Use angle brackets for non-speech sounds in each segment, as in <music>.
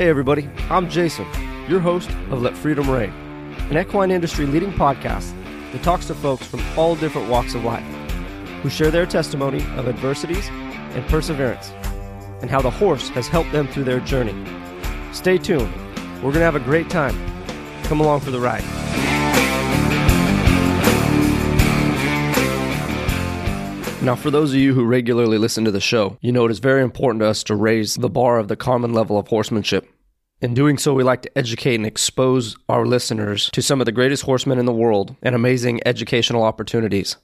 Hey, everybody, I'm Jason, your host of Let Freedom Reign, an equine industry leading podcast that talks to folks from all different walks of life who share their testimony of adversities and perseverance and how the horse has helped them through their journey. Stay tuned, we're going to have a great time. Come along for the ride. Now, for those of you who regularly listen to the show, you know it is very important to us to raise the bar of the common level of horsemanship. In doing so, we like to educate and expose our listeners to some of the greatest horsemen in the world and amazing educational opportunities.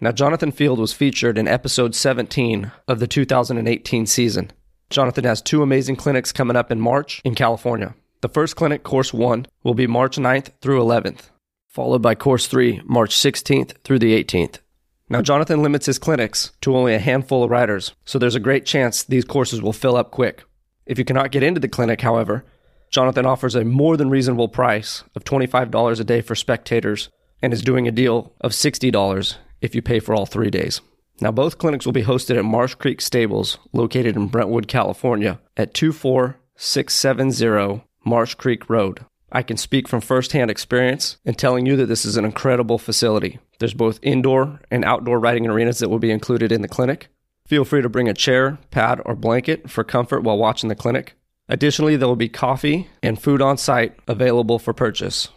Now, Jonathan Field was featured in episode 17 of the 2018 season. Jonathan has two amazing clinics coming up in March in California. The first clinic, Course 1, will be March 9th through 11th, followed by Course 3, March 16th through the 18th. Now, Jonathan limits his clinics to only a handful of riders, so there's a great chance these courses will fill up quick. If you cannot get into the clinic, however, Jonathan offers a more than reasonable price of $25 a day for spectators and is doing a deal of $60 if you pay for all three days. Now, both clinics will be hosted at Marsh Creek Stables, located in Brentwood, California, at 24670 Marsh Creek Road. I can speak from firsthand experience in telling you that this is an incredible facility. There's both indoor and outdoor riding arenas that will be included in the clinic. Feel free to bring a chair, pad, or blanket for comfort while watching the clinic. Additionally, there will be coffee and food on site available for purchase.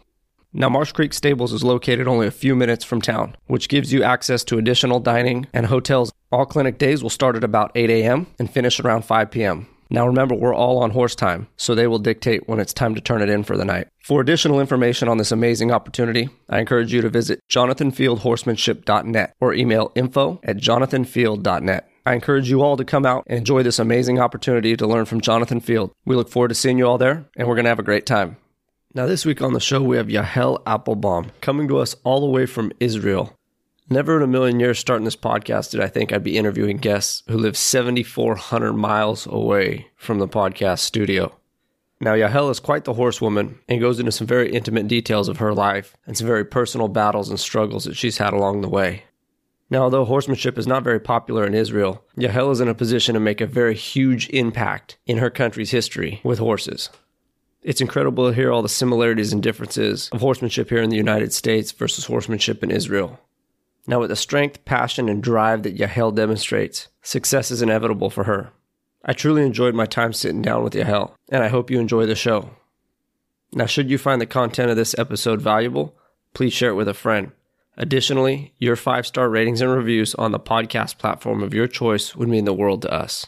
Now, Marsh Creek Stables is located only a few minutes from town, which gives you access to additional dining and hotels. All clinic days will start at about 8 a.m. and finish around 5 p.m. Now remember, we're all on horse time, so they will dictate when it's time to turn it in for the night. For additional information on this amazing opportunity, I encourage you to visit jonathanfieldhorsemanship.net or email info at jonathanfield.net. I encourage you all to come out and enjoy this amazing opportunity to learn from Jonathan Field. We look forward to seeing you all there, and we're going to have a great time. Now, this week on the show, we have Yahel Applebaum coming to us all the way from Israel. Never in a million years starting this podcast did I think I'd be interviewing guests who live 7,400 miles away from the podcast studio. Now, Yahel is quite the horsewoman and goes into some very intimate details of her life and some very personal battles and struggles that she's had along the way. Now, although horsemanship is not very popular in Israel, Yahel is in a position to make a very huge impact in her country's history with horses. It's incredible to hear all the similarities and differences of horsemanship here in the United States versus horsemanship in Israel. Now, with the strength, passion, and drive that Yahel demonstrates, success is inevitable for her. I truly enjoyed my time sitting down with Yahel, and I hope you enjoy the show. Now, should you find the content of this episode valuable, please share it with a friend. Additionally, your five star ratings and reviews on the podcast platform of your choice would mean the world to us.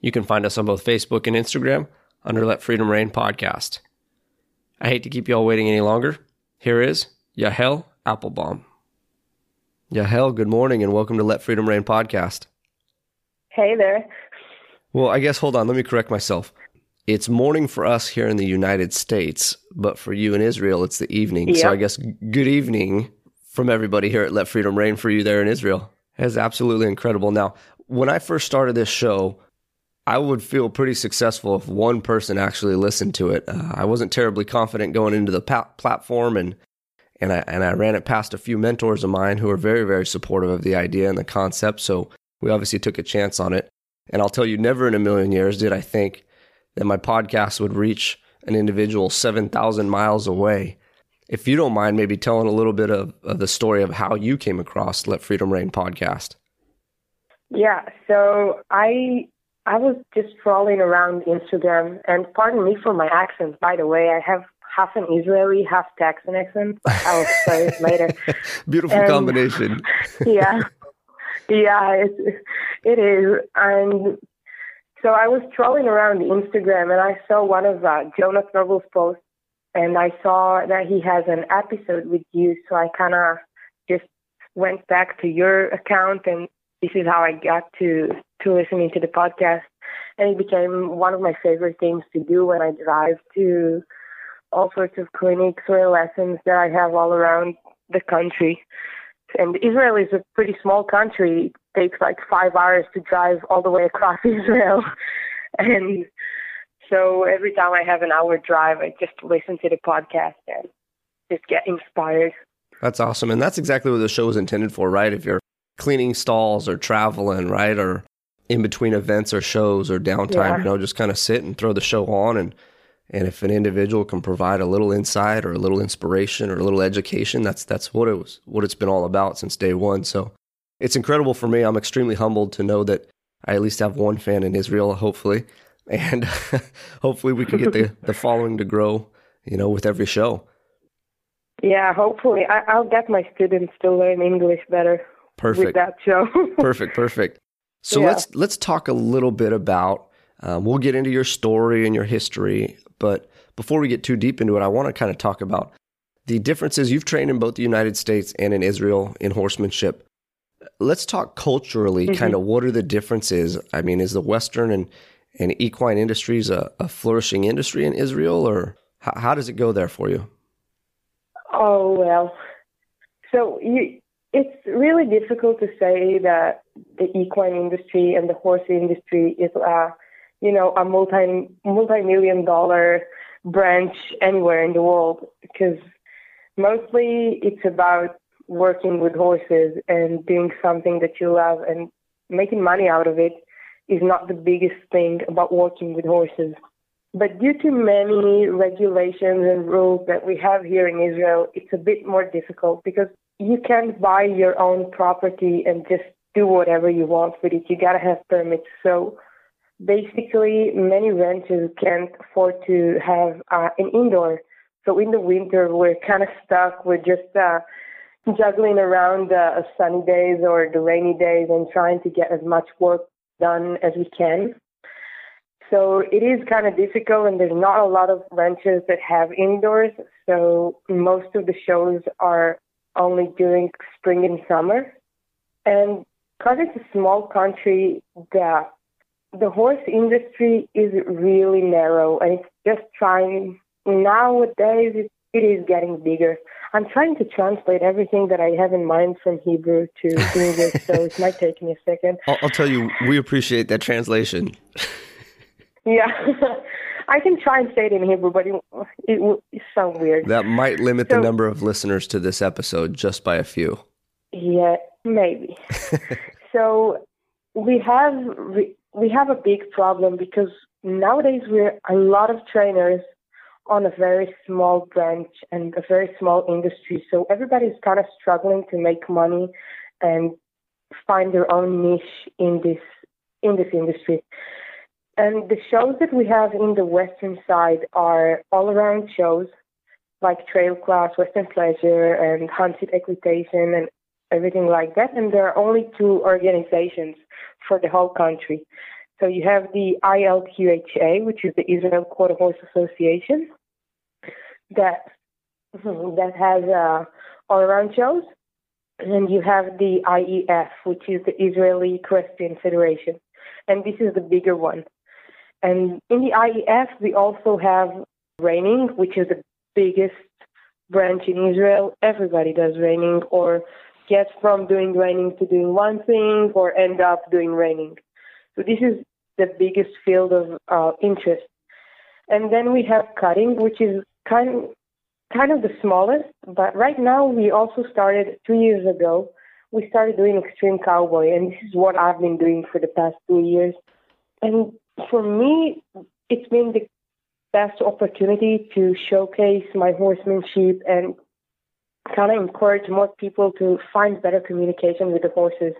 You can find us on both Facebook and Instagram under Let Freedom Reign Podcast. I hate to keep you all waiting any longer. Here is Yahel Applebaum. Yahel, good morning and welcome to Let Freedom Reign podcast. Hey there. Well, I guess hold on, let me correct myself. It's morning for us here in the United States, but for you in Israel, it's the evening. Yep. So I guess good evening from everybody here at Let Freedom Reign for you there in Israel. It's absolutely incredible. Now, when I first started this show, I would feel pretty successful if one person actually listened to it. Uh, I wasn't terribly confident going into the pa- platform and and I and I ran it past a few mentors of mine who are very very supportive of the idea and the concept. So we obviously took a chance on it. And I'll tell you, never in a million years did I think that my podcast would reach an individual seven thousand miles away. If you don't mind, maybe telling a little bit of, of the story of how you came across Let Freedom Reign podcast. Yeah, so I I was just scrolling around Instagram, and pardon me for my accent. By the way, I have half an Israeli, half Texan accent. I'll say it later. <laughs> Beautiful And- combination. <laughs> yeah, yeah, it, it is. And so I was trolling around Instagram, and I saw one of uh, Jonas Noble's posts, and I saw that he has an episode with you. So I kind of just went back to your account, and this is how I got to to listening to the podcast. And it became one of my favorite things to do when I drive to all sorts of clinics or lessons that I have all around the country. And Israel is a pretty small country. It takes like five hours to drive all the way across <laughs> Israel. And so every time I have an hour drive, I just listen to the podcast and just get inspired. That's awesome. And that's exactly what the show is intended for, right? If you're cleaning stalls or traveling, right? Or in between events or shows or downtime, Yeah. you know, just kind of sit and throw the show on and And if an individual can provide a little insight or a little inspiration or a little education, that's that's what it was, what it's been all about since day one. So it's incredible for me. I'm extremely humbled to know that I at least have one fan in Israel, hopefully, and <laughs> hopefully we can get the the following to grow, you know, with every show. Yeah, hopefully I, will get my students to learn English better. Perfect. With that show. <laughs> perfect. Perfect. So yeah. let's let's talk a little bit about. Um, we'll get into your story and your history, but before we get too deep into it, I want to kind of talk about the differences. You've trained in both the United States and in Israel in horsemanship. Let's talk culturally, mm-hmm. kind of what are the differences? I mean, is the Western and, and equine industries a, a flourishing industry in Israel, or how, how does it go there for you? Oh, well. So you, it's really difficult to say that the equine industry and the horse industry is, uh, you know, a multi multi-million dollar branch anywhere in the world because mostly it's about working with horses and doing something that you love and making money out of it is not the biggest thing about working with horses. But due to many regulations and rules that we have here in Israel, it's a bit more difficult because you can't buy your own property and just do whatever you want with it. You gotta have permits. So basically, many ranches can't afford to have uh, an indoor. So in the winter, we're kind of stuck with just uh, juggling around the sunny days or the rainy days and trying to get as much work done as we can. So it is kind of difficult, and there's not a lot of ranches that have indoors. So most of the shows are only during spring and summer. And because it's a small country, the the horse industry is really narrow, and it's just trying nowadays. It, it is getting bigger. I'm trying to translate everything that I have in mind from Hebrew to <laughs> English, so it might take me a second. I'll, I'll tell you, we appreciate that translation. <laughs> Yeah, <laughs> I can try and say it in Hebrew, but it, it, it sounds weird. That might limit so, the number of listeners to this episode just by a few. Yeah, maybe. so we have we have a big problem because nowadays we're a lot of trainers on a very small branch and a very small industry. So everybody's kind of struggling to make money and find their own niche in this in this industry. And the shows that we have in the Western side are all around shows like Trail Class, Western Pleasure, and Hunt Seat Equitation, and everything like that. And there are only two organizations for the whole country. So you have the ILQHA, which is the Israel Quarter Horse Association, that <laughs> that has uh, all around shows, and you have the IEF, which is the Israeli Equestrian Federation, and this is the bigger one. And in the IEF, we also have reining, which is the biggest branch in Israel. Everybody does reining or gets from doing reining to doing one thing or end up doing reining. So this is the biggest field of uh, interest. And then we have cutting, which is kind kind of the smallest. But right now, we also started two years ago. We started doing extreme cowboy, and this is what I've been doing for the past two years. And for me, it's been the best opportunity to showcase my horsemanship and kind of encourage more people to find better communication with the horses.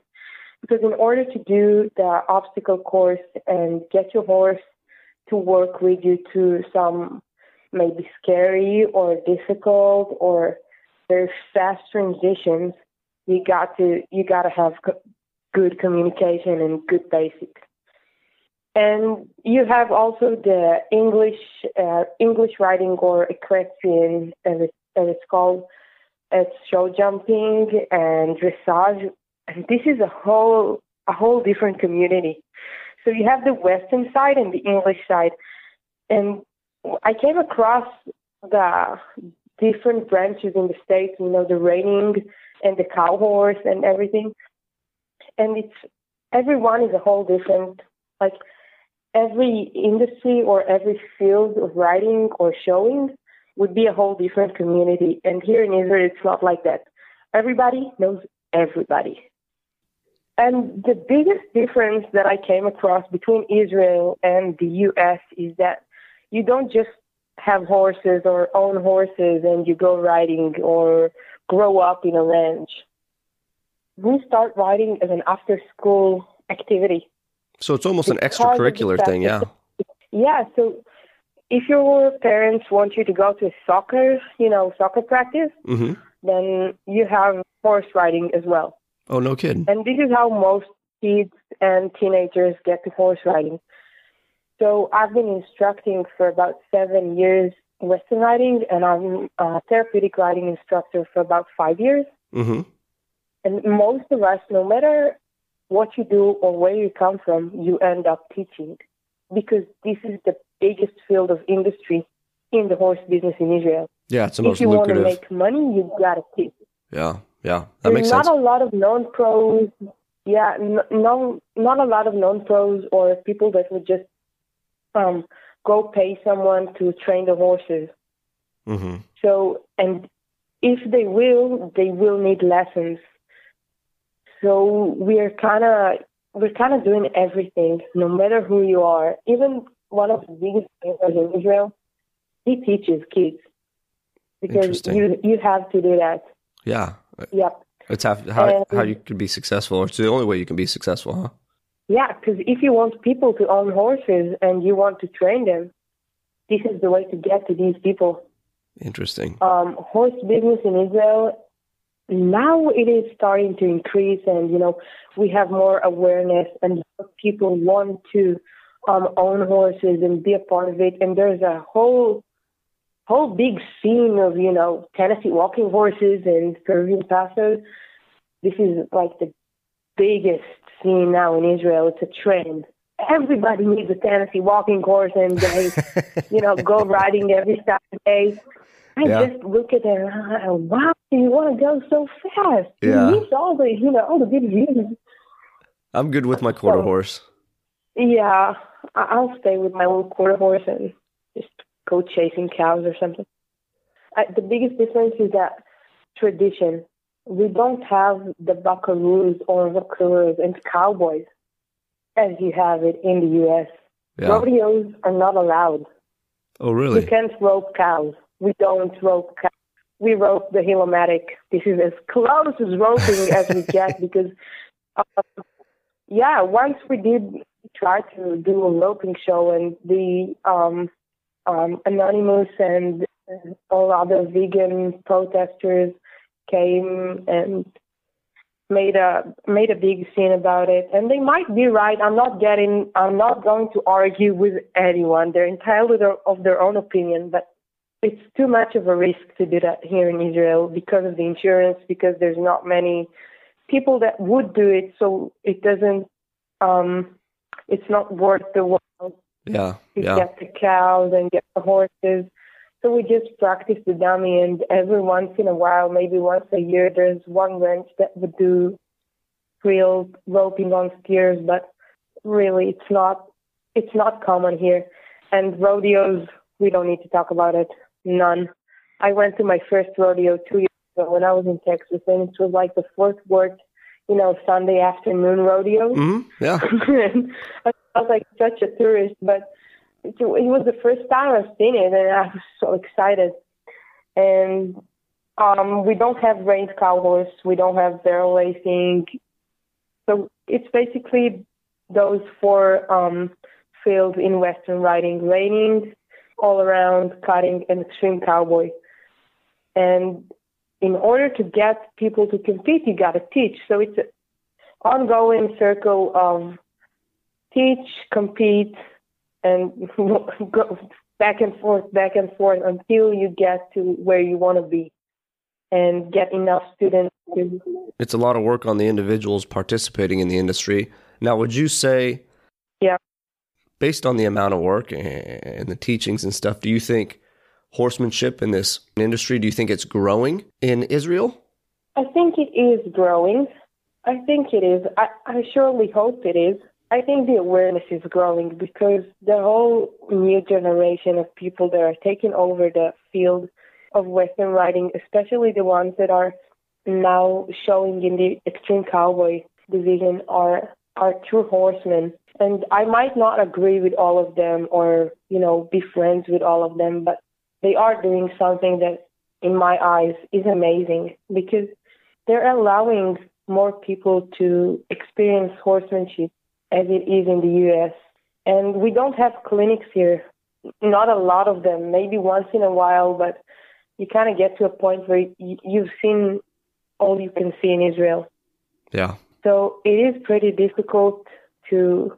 Because in order to do the obstacle course and get your horse to work with you to some maybe scary or difficult or very fast transitions, you got to you got to have good communication and good basics. And you have also the English uh, English riding or equestrian, as, it, as it's called. It's show jumping and dressage, and this is a whole a whole different community. So you have the Western side and the English side, and I came across the different branches in the states. You know, the reining and the cow horse and everything, and it's everyone is a whole different like every industry or every field of writing or showing would be a whole different community. And here in Israel, it's not like that. Everybody knows everybody. And the biggest difference that I came across between Israel and the US is that you don't just have horses or own horses and you go riding or grow up in a ranch. We start riding as an after school activity. So it's almost an extracurricular thing, yeah. Yeah, so if your parents want you to go to soccer, you know, soccer practice, hmm then you have horse riding as well. Oh, no kidding. And this is how most kids and teenagers get to horse riding. So I've been instructing for about seven years Western riding, and I'm a therapeutic riding instructor for about five years. hmm And most of us, no matter what you do or where you come from, you end up teaching because this is the biggest field of industry in the horse business in Israel. Yeah, it's the most lucrative. if you want to make money, you gotta teach. Yeah, yeah. That There's makes sense. not a lot of known pros. Yeah, no, not a lot of known pros or people that would just um, go pay someone to train the horses. hmm So, and if they will, they will need lessons. So we're kind of we're kind of doing everything, no matter who you are. Even one of the biggest trainers in Israel, he teaches kids because you you have to do that. Yeah. Yep. It's how, how, how you can be successful. Or it's the only way you can be successful, huh? Yeah, because if you want people to own horses and you want to train them, this is the way to get to these people. Interesting. Um, horse business in Israel now it is starting to increase, and you know we have more awareness, and people want to um, own horses and be a part of it. And there's a whole whole big scene of you know Tennessee walking horses and Peruvian Pasos. This is like the biggest scene now in Israel. It's a trend. Everybody needs a Tennessee walking horse, and they, <laughs> you know, go riding every Saturday. I Yeah. just look at them. and Wow, you want to go so fast? Yeah. You miss all the, you know, all the good views. I'm good with my quarter So- horse. Yeah, I'll stay with my little quarter horse and just go chasing cows or something. I, the biggest difference is that tradition. We don't have the buckaroos or vaqueros and cowboys as you have it in the U.S. Yeah. Rodeos are not allowed. Oh, You really? can't rope cows. We don't rope cows. We rope the Heel-O-Matic. This is as close as roping as we get <laughs> because, uh, yeah, once we did try to do a roping show and the um, um, Anonymous and all other vegan protesters came and made a made a big scene about it. And they might be right. I'm not getting i'm not going to argue with anyone. They're entitled of their own opinion but it's too much of a risk to do that here in israel because of the insurance because there's not many people that would do it. So it doesn't um it's not worth the while Yeah. to Yeah. get the cows and get the horses. So we just practice the dummy, and every once in a while, maybe once a year, there's one ranch that would do real roping on steers, but really, it's not it's not common here. And rodeos, we don't need to talk about it. None. I went to my first rodeo two years ago when I was in Texas, and it was like the fourth worst, you know, Sunday afternoon rodeo. hmm Yeah. <laughs> I was like such a tourist, but it, it was the first time I've seen it, and I was so excited. And um, we don't have reined cowboys, we don't have barrel racing, so it's basically those four um, fields in Western riding: reining, all around, cutting, and extreme cowboy. And in order to get people to compete, you got to teach. So it's an ongoing circle of teach, compete, and <laughs> go back and forth, back and forth until you get to where you want to be and get enough students to. It's a lot of work on the individuals participating in the industry. Now, would you say, Yeah. based on the amount of work and the teachings and stuff, do you think horsemanship in this industry, do you think it's growing in Israel? I think it is growing. I think it is. I, I surely hope it is. I think the awareness is growing because the whole new generation of people that are taking over the field of Western riding, especially the ones that are now showing in the extreme cowboy division, are are true horsemen. And I might not agree with all of them or, you know, be friends with all of them, but they are doing something that, in my eyes, is amazing because they're allowing more people to experience horsemanship as it is in the U.S. And we don't have clinics here, not a lot of them, maybe once in a while, but you kind of get to a point where you've seen all you can see in Israel. Yeah. So it is pretty difficult to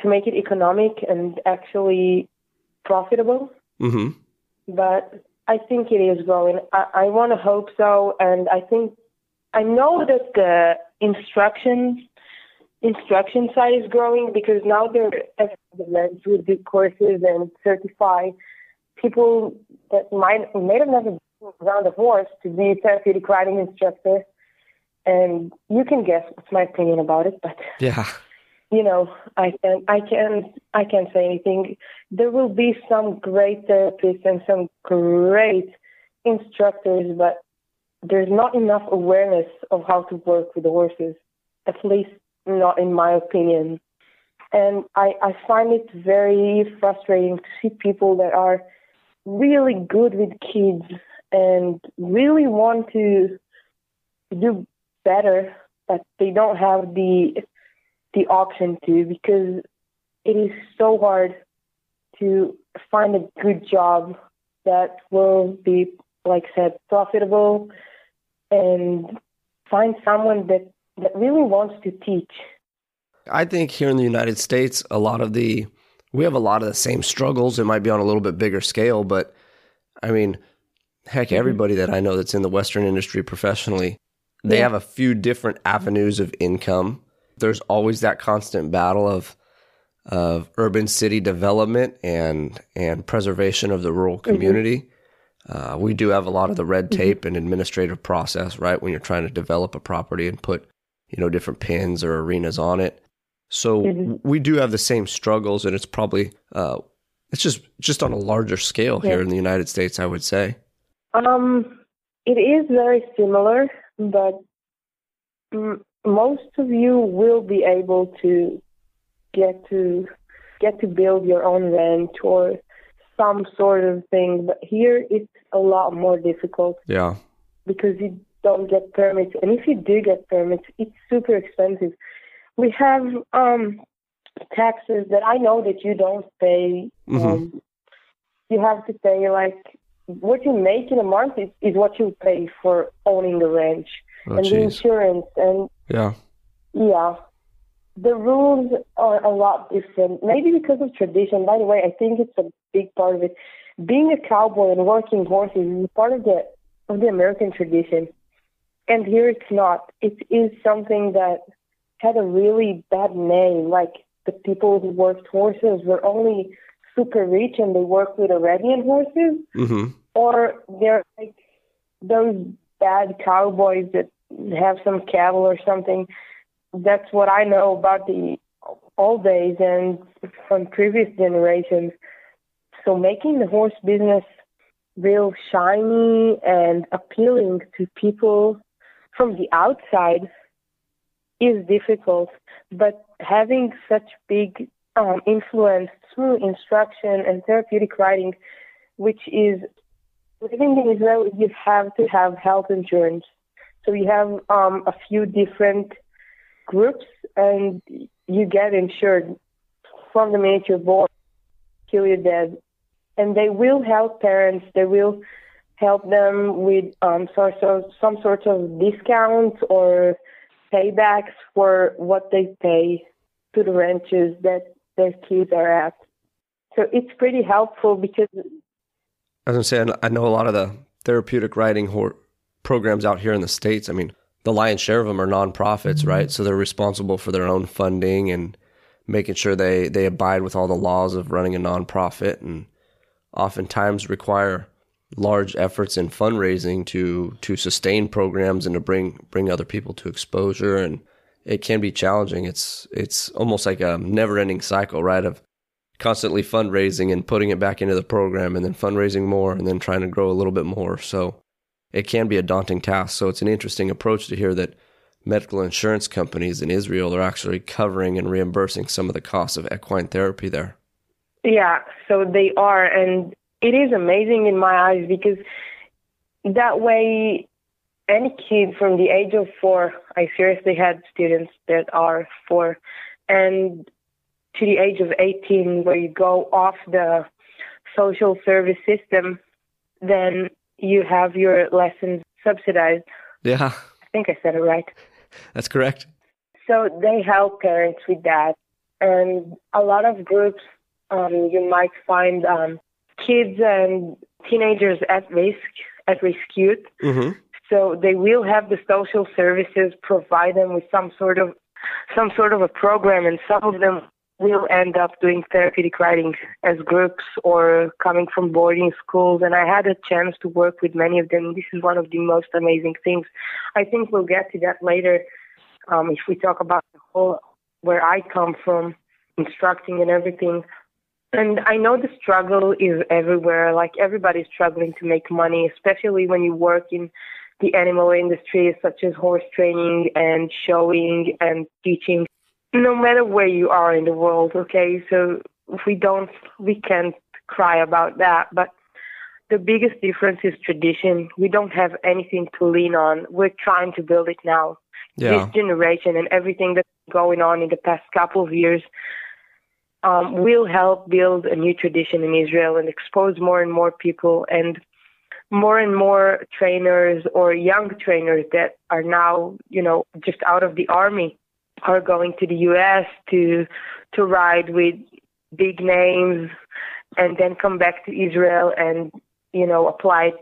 to make it economic and actually profitable. Mm-hmm. But I think it is growing. I, I want to hope so, and I think I know that the instruction instruction side is growing because now they're events with good courses and certify people that might may have never been around a horse to be therapeutic riding instructor. And you can guess what's my opinion about it, but yeah, you know, I can I can I can't say anything. There will be some great therapists and some great instructors, but there's not enough awareness of how to work with horses, at least not in my opinion. And I, I find it very frustrating to see people that are really good with kids and really want to do better, but they don't have the the option to because it is so hard to find a good job that will be, like I said, profitable and find someone that, that really wants to teach. I think here in the United States, a lot of the we have a lot of the same struggles. It might be on a little bit bigger scale, but I mean, heck, mm-hmm. everybody that I know that's in the Western industry professionally, they yeah. have a few different avenues of income. There's always that constant battle of of urban city development and and preservation of the rural mm-hmm. community. Mm-hmm. Uh, we do have a lot of the red mm-hmm. tape mm-hmm. and administrative process, right? When you're trying to develop a property and put, you know, different pins or arenas on it. So mm-hmm. we do have the same struggles, and it's probably uh, it's just just on a larger scale yeah. here in the United States, I would say. Um, it is very similar, but m- most of you will be able to get to get to build your own ranch or some sort of thing. But here it's a lot more difficult. Yeah. Because you don't get permits, and if you do get permits, it's super expensive. We have um, taxes that I know that you don't pay. Mm-hmm. Um, you have to pay like what you make in a month is, is what you pay for owning the ranch oh, and geez. the insurance and yeah. Yeah. The rules are a lot different maybe because of tradition. By the way i think it's a big part of it. Being a cowboy and working horses is part of the of the american tradition. And here it's not. It is something that had a really bad name. Like the people who worked horses were only super rich and they worked with Arabian horses, mm-hmm. or they're like those bad cowboys that have some cattle or something. That's what I know about the old days and from previous generations. So making the horse business real shiny and appealing to people from the outside is difficult, but having such big um, influence through instruction and therapeutic riding, which is living in Israel, you have to have health insurance. So you have um, a few different groups, and you get insured from the minute you're born till you're dead. And they will help parents. They will help them with um, sort of, some sort of discounts or paybacks for what they pay to the ranches that their kids are at. So it's pretty helpful because. As I'm saying, I know a lot of the therapeutic riding hor- programs out here in the States. I mean, the lion's share of them are nonprofits, mm-hmm. right? So they're responsible for their own funding and making sure they, they abide with all the laws of running a nonprofit and oftentimes require large efforts in fundraising to to sustain programs and to bring bring other people to exposure and it can be challenging. It's it's almost like a never ending cycle, right? Of constantly fundraising and putting it back into the program and then fundraising more and then trying to grow a little bit more. So it can be a daunting task. So it's an interesting approach to hear that medical insurance companies in Israel are actually covering and reimbursing some of the costs of equine therapy there. Yeah, so they are and it is amazing in my eyes because that way any kid from the age of four, I seriously had students that are four, and to the age of 18, where you go off the social service system, then you have your lessons subsidized. Yeah. I think I said it right. That's correct. So they help parents with that. And a lot of groups, um, you might find um, kids and teenagers at risk, at risk youth. Mm-hmm. So they will have the social services provide them with some sort of some sort of a program, and some of them will end up doing therapeutic writing as groups or coming from boarding schools. And I had a chance to work with many of them. This is one of the most amazing things. I think we'll get to that later um, if we talk about the whole where I come from, instructing and everything. And I know the struggle is everywhere. Like everybody's struggling to make money, especially when you work in the animal industry, such as horse training and showing and teaching. No matter where you are in the world, okay. So we don't, we can't cry about that. But the biggest difference is tradition. We don't have anything to lean on. We're trying to build it now. Yeah. This generation and everything that's going on in the past couple of years um, will help build a new tradition in Israel and expose more and more people and more and more trainers or young trainers that are now, you know, just out of the army are going to the US to to ride with big names and then come back to Israel and, you know, apply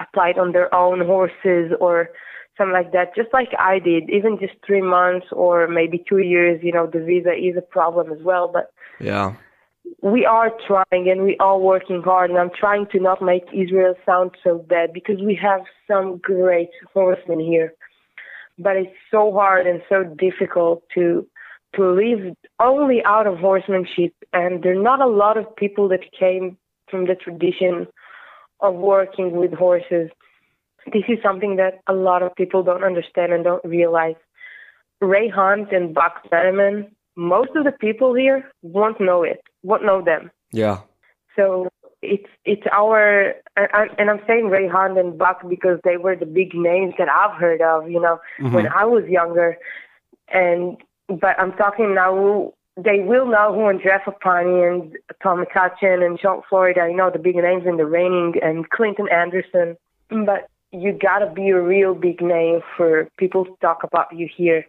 apply it on their own horses or something like that, just like I did, even just three months or maybe two years, you know, the visa is a problem as well. But yeah, we are trying and we are working hard and I'm trying to not make Israel sound so bad because we have some great horsemen here. But it's so hard and so difficult to to live only out of horsemanship and there are not a lot of people that came from the tradition of working with horses. This is something that a lot of people don't understand and don't realize. Ray Hunt and Buck Brannaman, most of the people here won't know it won't know them. Yeah. So it's it's our and I'm saying Ray Hunt and Buck because they were the big names that I've heard of, you know, mm-hmm. when I was younger. And but I'm talking now. They will know who Andre Fappani and Tom McCutcheon and Shawn Flarida. I know the big names in the reining and Clinton Anderson. But you gotta be a real big name for people to talk about you here.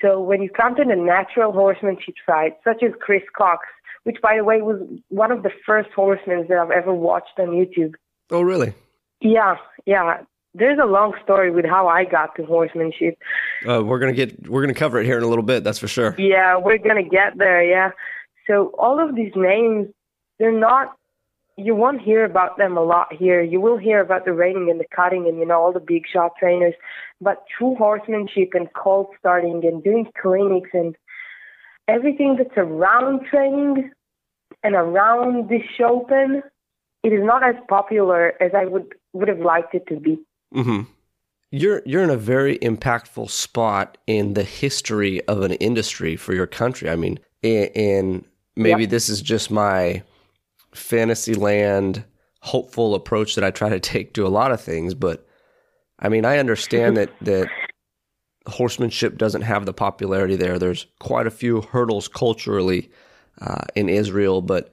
So when you come to the natural horsemanship side, such as Chris Cox, which by the way was one of the first horsemen that I've ever watched on YouTube. Oh, really? Yeah, yeah. There's a long story with how I got to horsemanship. Uh, we're gonna get we're gonna cover it here in a little bit. That's for sure. Yeah, we're gonna get there. Yeah. So all of these names, they're not. You won't hear about them a lot here. You will hear about the reining and the cutting and you know all the big shot trainers, but true horsemanship and colt starting and doing clinics and everything that's around training and around this open, it is not as popular as I would would have liked it to be. Mm-hmm. You're you're in a very impactful spot in the history of an industry for your country. I mean, and maybe yep. this is just my fantasy land hopeful approach that I try to take to a lot of things, but I mean, I understand <laughs> that that horsemanship doesn't have the popularity there. There's quite a few hurdles culturally uh, in Israel, but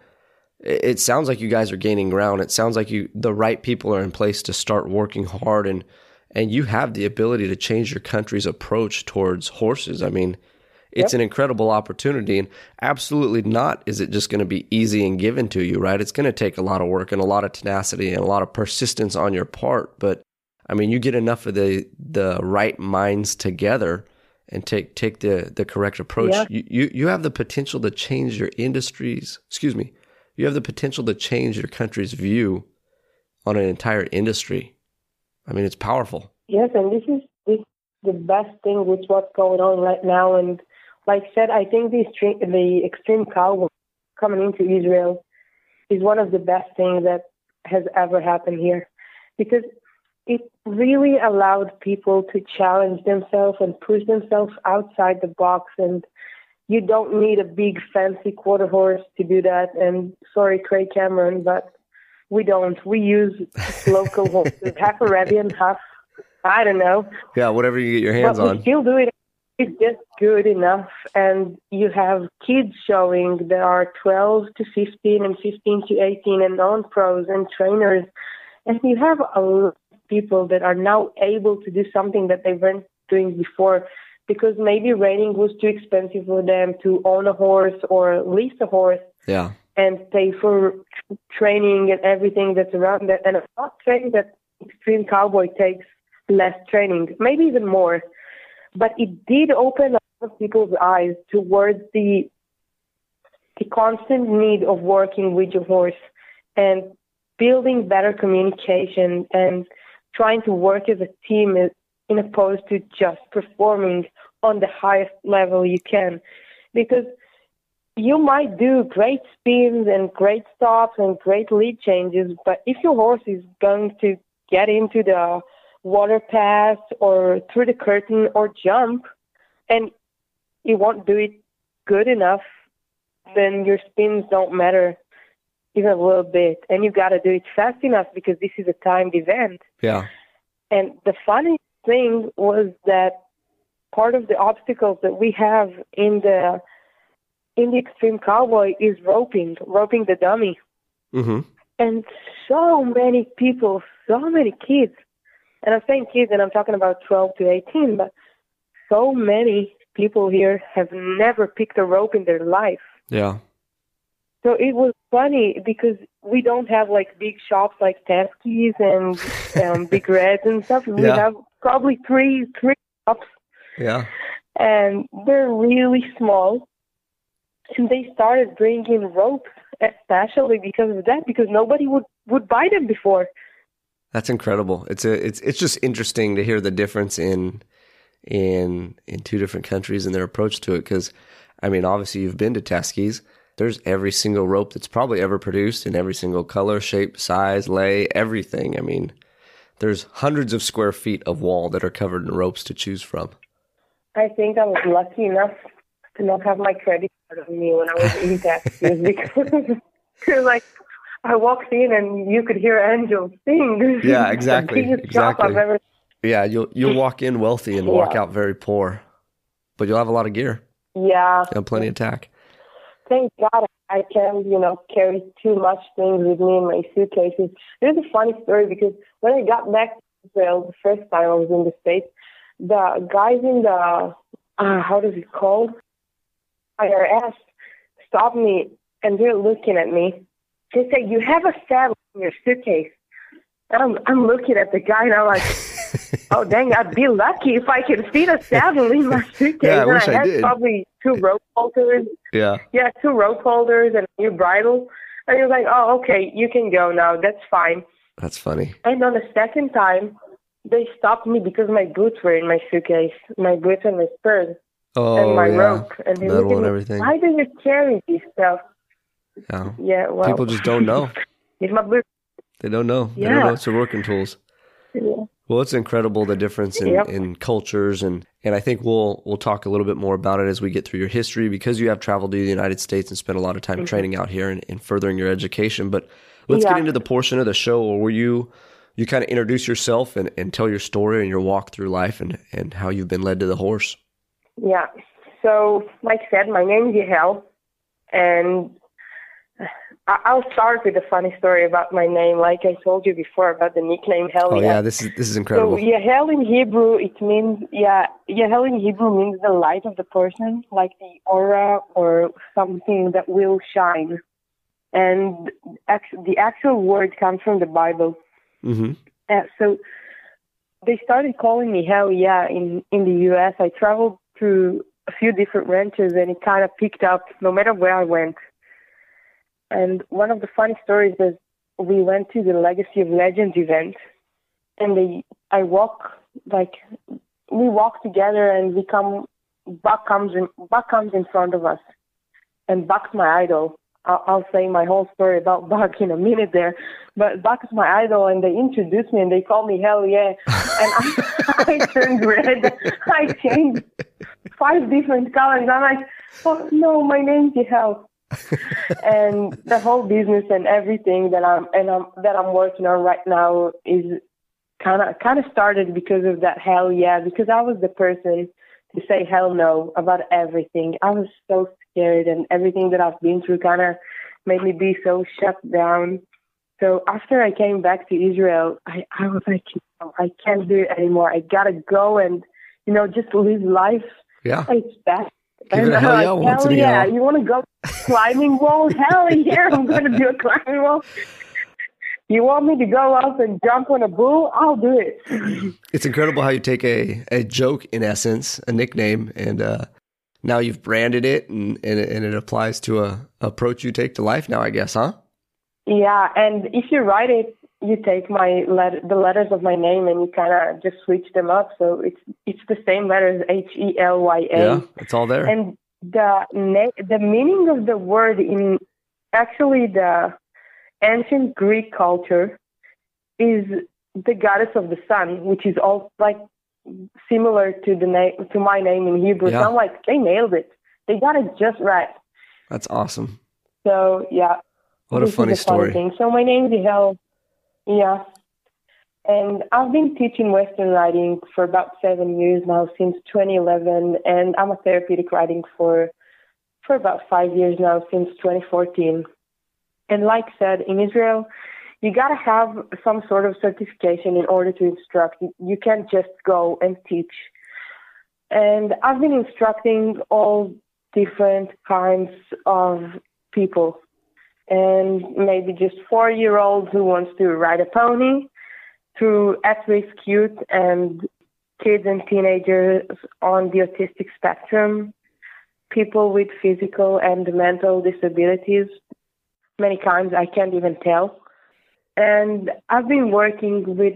it, sounds like you guys are gaining ground. It sounds like you the right people are in place to start working hard and and you have the ability to change your country's approach towards horses. I mean, it's yep. an incredible opportunity and absolutely not is it just going to be easy and given to you, right? It's going to take a lot of work and a lot of tenacity and a lot of persistence on your part, but I mean, you get enough of the the right minds together and take take the the correct approach. Yeah. You, you you have the potential to change your industries. Excuse me. You have the potential to change your country's view on an entire industry. I mean, it's powerful. Yes, and this is this the best thing with what's going on right now. And like I said, I think the extreme, the extreme cow coming into Israel is one of the best things that has ever happened here, because it really allowed people to challenge themselves and push themselves outside the box and you don't need a big fancy quarter horse to do that and sorry craig cameron but we don't. We use local horses, half Arabian, half I don't know. Yeah, whatever you get your hands but on. We still do it. It's just good enough, and you have kids showing that are 12 to 15 and 15 to 18, and non-pros and trainers, and you have a lot people that are now able to do something that they weren't doing before because maybe riding was too expensive for them to own a horse or lease a horse Yeah. and pay for training and everything that's around that. And I'm not saying that Extreme Cowboy takes less training, maybe even more, but it did open a lot of people's eyes towards the the constant need of working with your horse and building better communication and trying to work as a team in opposed to just performing on the highest level you can. Because you might do great spins and great stops and great lead changes, but if your horse is going to get into the water pass or through the curtain or jump and you won't do it good enough, then your spins don't matter even a little bit. And you've got to do it fast enough because this is a timed event. Yeah. And the funny thing was that part of the obstacles that we have in the in the extreme cowboy is roping, roping the dummy. Mm-hmm. And so many people, so many kids, and I'm saying kids, and I'm talking about 12 to 18, but so many people here have never picked a rope in their life. Yeah. So it was funny because we don't have like big shops like Teskey's and um, <laughs> Big Reds and stuff. We Yeah. have probably three three shops, Yeah. and they're really small. And they started bringing ropes, especially because of that, because nobody would would buy them before. That's incredible. It's a it's it's just interesting to hear the difference in in in two different countries and their approach to it because I mean obviously you've been to Teskey's. There's every single rope that's probably ever produced in every single color, shape, size, lay, everything. I mean, there's hundreds of square feet of wall that are covered in ropes to choose from. I think I was lucky enough to not have my credit card on me when I was in Texas <laughs> because, like, I walked in and you could hear angels sing. Yeah, <laughs> exactly, exactly. Ever. Yeah, you'll you'll walk in wealthy and walk out very poor, but you'll have a lot of gear Yeah. and plenty of tack. Thank God I can't, you know, carry too much things with me in my suitcases. There's a funny story because when I got back to Israel the first time I was in the States, the guys in the, uh, how does it called? IRS stopped me and they're looking at me. They say, you have a saddle in your suitcase. And I'm, I'm looking at the guy and I'm like, oh, dang, I'd be lucky if I could fit a saddle in my suitcase. <laughs> Yeah, I wish I I did. probably two rope holders. Yeah, yeah, two rope holders and a new bridle. And he was like, oh, okay, you can go now. That's fine. that's funny. And on the second time, they stopped me because my boots were in my suitcase, my boots and my spurs Oh, and my yeah. rope. And they Metal and everything. Why do you carry this stuff? Yeah. Yeah, well, People just don't know. <laughs> it's my boots. They don't know. They don't know it's their working tools. Yeah. Well, it's incredible the difference in, Yep. in cultures and and I think we'll we'll talk a little bit more about it as we get through your history because you have traveled to the United States and spent a lot of time training out here and, and furthering your education. But let's get Mm-hmm. Into the portion of the show where you you kind of introduce yourself and, and tell your story and your walk through life and, and how you've been led to the horse. Yeah. So, like I said, my name is Yahel, and I'll start with a funny story about my name. Like I told you before about the nickname Hell Oh Yeah. this is this is incredible. So "Yeah Yahel in Hebrew, it means yeah. "Yeah Yahel in Hebrew means the light of the person, like the aura or something that will shine. And the actual word comes from the Bible. hmm Uh, so they started calling me Hell Yeah in in the U.S. I traveled to a few different ranches, and it kind of picked up no matter where I went. And one of the funny stories is we went to the Legacy of Legends event, and they I walk like we walk together, and we come. Buck comes in. Buck comes in front of us, and Buck's my idol. I'll, I'll say my whole story about <laughs> Buck in a minute there, but Buck is my idol, and they introduced me and they called me Hell Yeah, and I, <laughs> I turned red. I changed five different colors. I'm like, oh no, my name's Hell. <laughs> and the whole business and everything that I'm and I'm that I'm working on right now is kind of kind of started because of that hell yeah because I was the person to say hell no about everything. I was so scared and everything that I've been through kind of made me be so shut down. So after I came back to Israel, I, I was like, I can't do it anymore. I gotta go and, you know, just live life. Yeah. It's best. Give it a hell yeah once hell in yeah. You want to go climbing wall? <laughs> hell yeah, I'm going to do a climbing wall. You want me to go up and jump on a bull? I'll do it. It's incredible how you take a, a joke, in essence, a nickname, and uh, now you've branded it and, and, it, and it applies to a approach you take to life now, I guess, huh? Yeah, and if you write it, you take my let- the letters of my name and you kind of just switch them up, so it's it's the same letters H E L Y A. Yeah, it's all there. And the na- the meaning of the word in actually the ancient Greek culture is the goddess of the sun, which is all like similar to the name to my name in Hebrew. Yeah. So I'm like, they nailed it. They got it just right. That's awesome. So yeah. What a funny story. thing. So my name is Yahel. Yeah. And I've been teaching Western riding for about seven years now, since 2011, and I'm a therapeutic riding for for about five years now, since 2014. And like said, in Israel, you gotta have some sort of certification in order to instruct. You can't just go and teach. And I've been instructing all different kinds of people and maybe just four year olds who wants to ride a pony to at risk youth and kids and teenagers on the autistic spectrum, people with physical and mental disabilities, many kinds I can't even tell. And I've been working with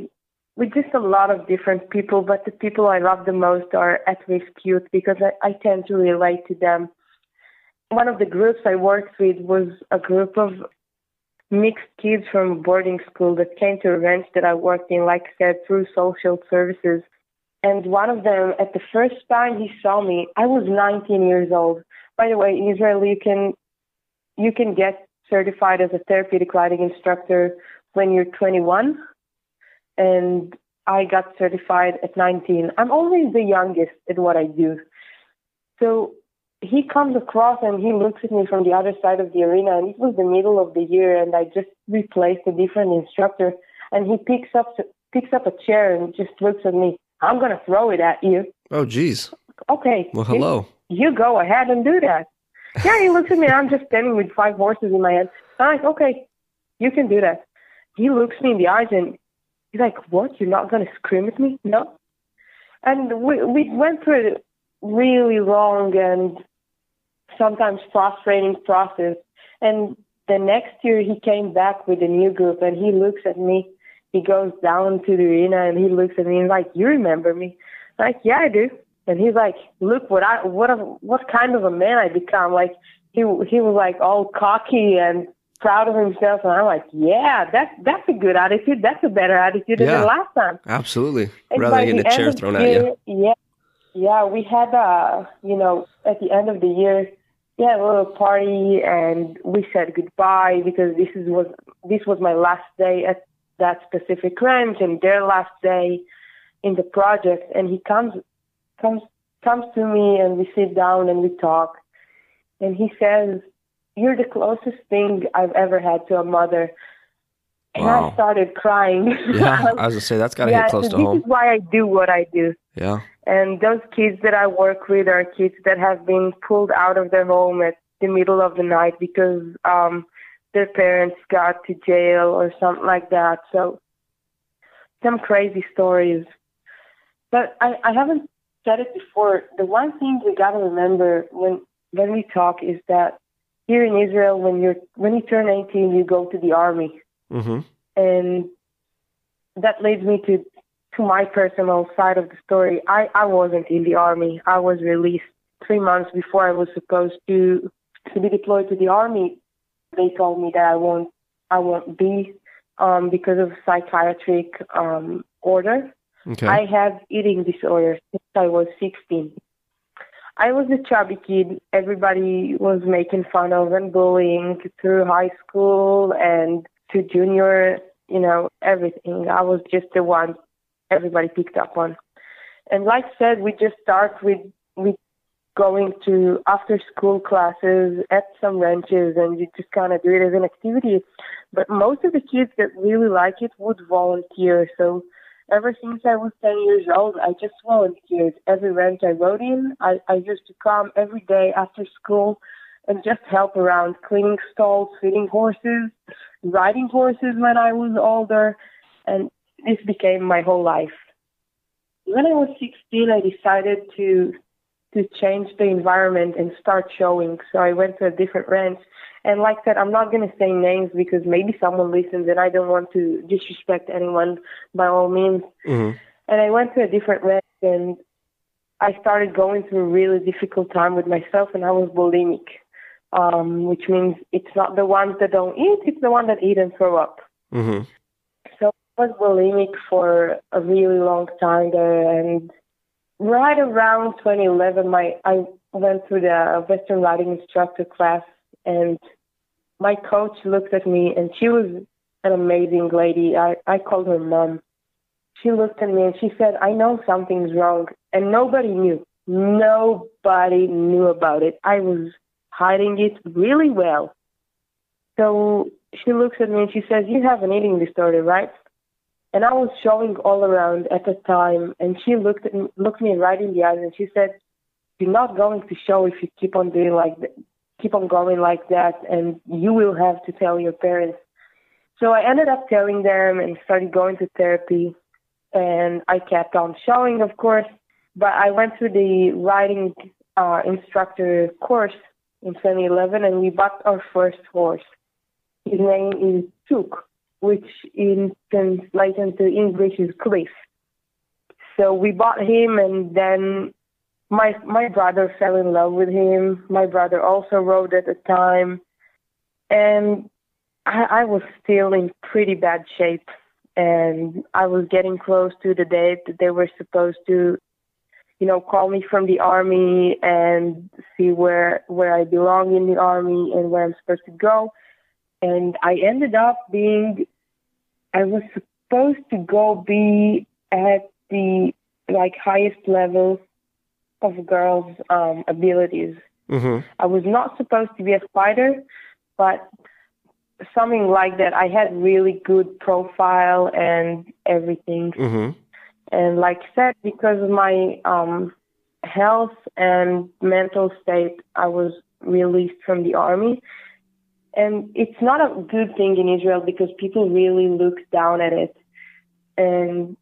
with just a lot of different people, but the people I love the most are at risk youth because I, I tend to relate to them one of the groups I worked with was a group of mixed kids from boarding school that came to a ranch that I worked in, like I said, through social services. And one of them, at the first time he saw me, I was 19 years old. By the way, in Israel, you can you can get certified as a therapeutic riding instructor when you're 21, and I got certified at 19. I'm always the youngest at what I do. So he comes across and he looks at me from the other side of the arena and it was the middle of the year and I just replaced a different instructor and he picks up picks up a chair and just looks at me. I'm gonna throw it at you. Oh, geez. Okay. Well, hello. You, you go ahead and do that. Yeah, he looks at me. I'm just standing with five horses in my hand. I'm like, okay, you can do that. He looks me in the eyes and he's like, what? You're not gonna scream at me? No. And we we went through really long and sometimes frustrating process. And the next year he came back with a new group and he looks at me. He goes down to the arena and he looks at me and like, you remember me? I'm like, yeah, I do. And he's like, look what I, what, a, what kind of a man I become. Like he, he was like all cocky and proud of himself. And I'm like, yeah, that's, that's a good attitude. That's a better attitude than the last time. Absolutely. And Rather than getting the a chair thrown at you. Yeah, yeah, we had uh, you know, at the end of the year, had a little party and we said goodbye because this is was this was my last day at that specific ranch and their last day in the project. And he comes comes comes to me and we sit down and we talk. And he says, "You're the closest thing I've ever had to a mother." And Wow. I started crying. Yeah, I was <laughs> gonna say that's gotta yeah, hit close so to this home. is why I do what I do. Yeah. And those kids that I work with are kids that have been pulled out of their home at the middle of the night because um their parents got to jail or something like that. So some crazy stories. But I, I haven't said it before. The one thing we gotta remember when when we talk is that here in Israel when you're when you turn eighteen you go to the army Mm-hmm. and that leads me to to my personal side of the story. I I wasn't in the army. I was released three months before I was supposed to to be deployed to the army. They told me that I won't I won't be um, because of psychiatric um, order. Okay. I have eating disorder since I was 16. I was a chubby kid. Everybody was making fun of and bullying through high school and to junior, you know, everything. I was just the one everybody picked up on. And like I said, we just start with with going to after school classes at some ranches and you just kind of do it as an activity. But most of the kids that really like it would volunteer. So ever since I was 10 years old, I just volunteered. Every ranch I rode in, I, I used to come every day after school and just help around cleaning stalls, feeding horses, riding horses when I was older. And this became my whole life. When I was 16, I decided to to change the environment and start showing. So I went to a different ranch. And like I said, I'm not going to say names because maybe someone listens and I don't want to disrespect anyone by all means. Mm-hmm. And I went to a different ranch and I started going through a really difficult time with myself and I was bulimic, um, which means it's not the ones that don't eat, it's the one that eat and throw up. Mm-hmm. So I was bulimic for a really long time there and right around 2011, my I went through the Western riding instructor class, and my coach looked at me, and she was an amazing lady. I I called her mom. She looked at me and she said, "I know something's wrong," and nobody knew. Nobody knew about it. I was hiding it really well. So she looks at me and she says, "You have an eating disorder, right?" And I was showing all around at the time, and she looked at me, looked me right in the eyes, and she said, "You're not going to show if you keep on doing like that, keep on going like that, and you will have to tell your parents." So I ended up telling them and started going to therapy, and I kept on showing, of course. But I went through the riding uh, instructor course in 2011, and we bought our first horse. His name is Tuk which in translation to English is cliff. So we bought him, and then my my brother fell in love with him. My brother also rode at the time, and I, I was still in pretty bad shape, and I was getting close to the date that they were supposed to, you know, call me from the army and see where where I belong in the army and where I'm supposed to go and I ended up being I was supposed to go be at the like highest level of girls' um, abilities. Mm-hmm. I was not supposed to be a fighter, but something like that. I had really good profile and everything. Mm-hmm. And like I said, because of my um, health and mental state, I was released from the army. And it's not a good thing in Israel because people really look down at it. And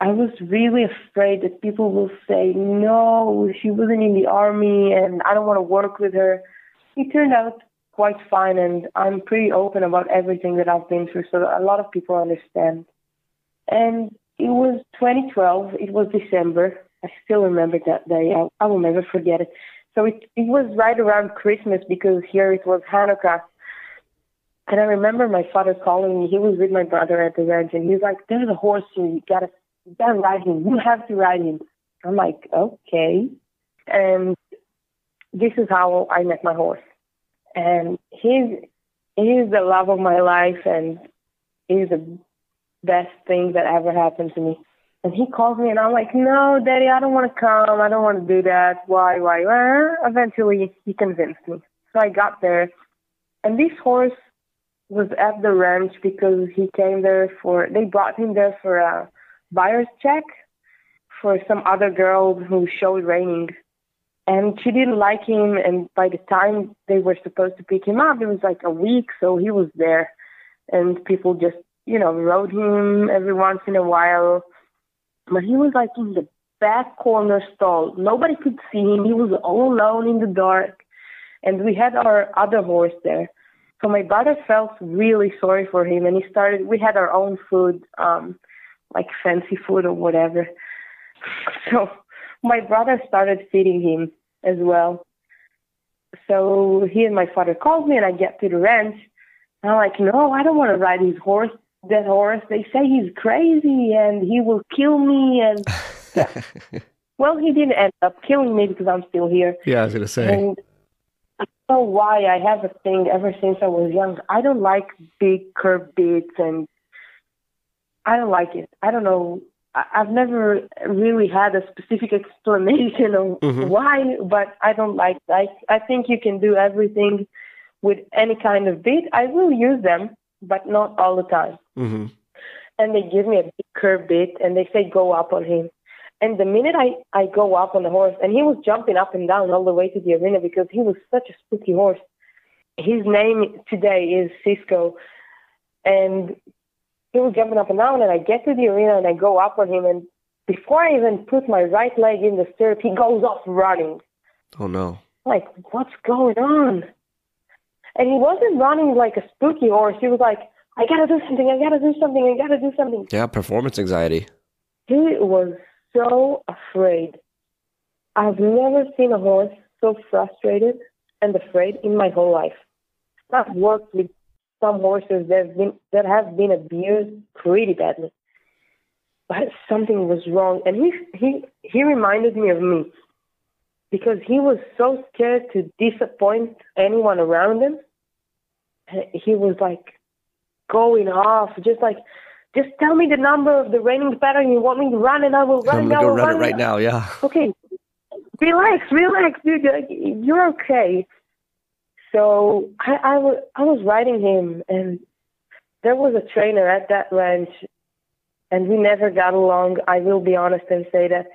I was really afraid that people will say, no, she wasn't in the army and I don't want to work with her. It turned out quite fine and I'm pretty open about everything that I've been through, so a lot of people understand. And it was 2012, it was December. I still remember that day. I, I will never forget it. So it, it was right around Christmas because here it was Hanukkah. And I remember my father calling me. He was with my brother at the ranch, and he's like, "There's a horse here. You gotta, you gotta ride him. You have to ride him." I'm like, "Okay." And this is how I met my horse. And he's he's the love of my life, and he's the best thing that ever happened to me. And he calls me, and I'm like, "No, Daddy, I don't want to come. I don't want to do that. Why? Why?" why? eventually, he convinced me. So I got there, and this horse was at the ranch because he came there for they brought him there for a buyer's check for some other girl who showed reining and she didn't like him and by the time they were supposed to pick him up it was like a week so he was there and people just you know rode him every once in a while but he was like in the back corner stall nobody could see him he was all alone in the dark and we had our other horse there so my brother felt really sorry for him, and he started. We had our own food, um, like fancy food or whatever. <laughs> So my brother started feeding him as well. So he and my father called me, and I get to the ranch. And I'm like, no, I don't want to ride his horse. That horse. They say he's crazy and he will kill me. And <laughs> well, he didn't end up killing me because I'm still here. Yeah, I was gonna say. And I don't know why I have a thing ever since I was young. I don't like big curb bits and I don't like it. I don't know. I've never really had a specific <laughs> explanation of Mhm. why, but I don't like. I, I think you can do everything with any kind of bit. I will use them, but not all the time hmm and they give me a big curb bit and they say go up on him. And the minute I, I go up on the horse, and he was jumping up and down all the way to the arena because he was such a spooky horse. His name today is Cisco. And he was jumping up and down, and I get to the arena and I go up on him. And before I even put my right leg in the stirrup, he goes off running. Oh no. Like, what's going on? And he wasn't running like a spooky horse. He was like, I gotta do something, I gotta do something, I gotta do something. Yeah, performance anxiety. He was so afraid. I've never seen a horse so frustrated and afraid in my whole life. I've worked with some horses that have been that have been abused pretty badly, but something was wrong, and he he he reminded me of me because he was so scared to disappoint anyone around him. He was like going off, just like just tell me the number of the reining pattern you want me to run, and I will run. I'm gonna go will run it right now. Yeah. <laughs> Okay, relax, relax, dude. You're okay. So I, I was I was riding him, and there was a trainer at that ranch, and we never got along. I will be honest and say that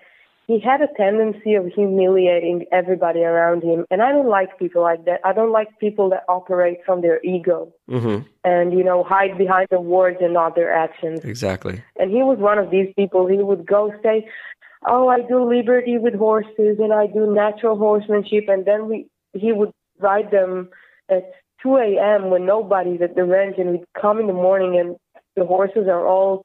he had a tendency of humiliating everybody around him, and I don't like people like that. I don't like people that operate from their ego hmm and you know hide behind their words and not their actions. Exactly. And he was one of these people. He would go say, "Oh, I do liberty with horses, and I do natural horsemanship," and then we he would ride them at 2 a.m. when nobody's at the ranch, and we'd come in the morning, and the horses are all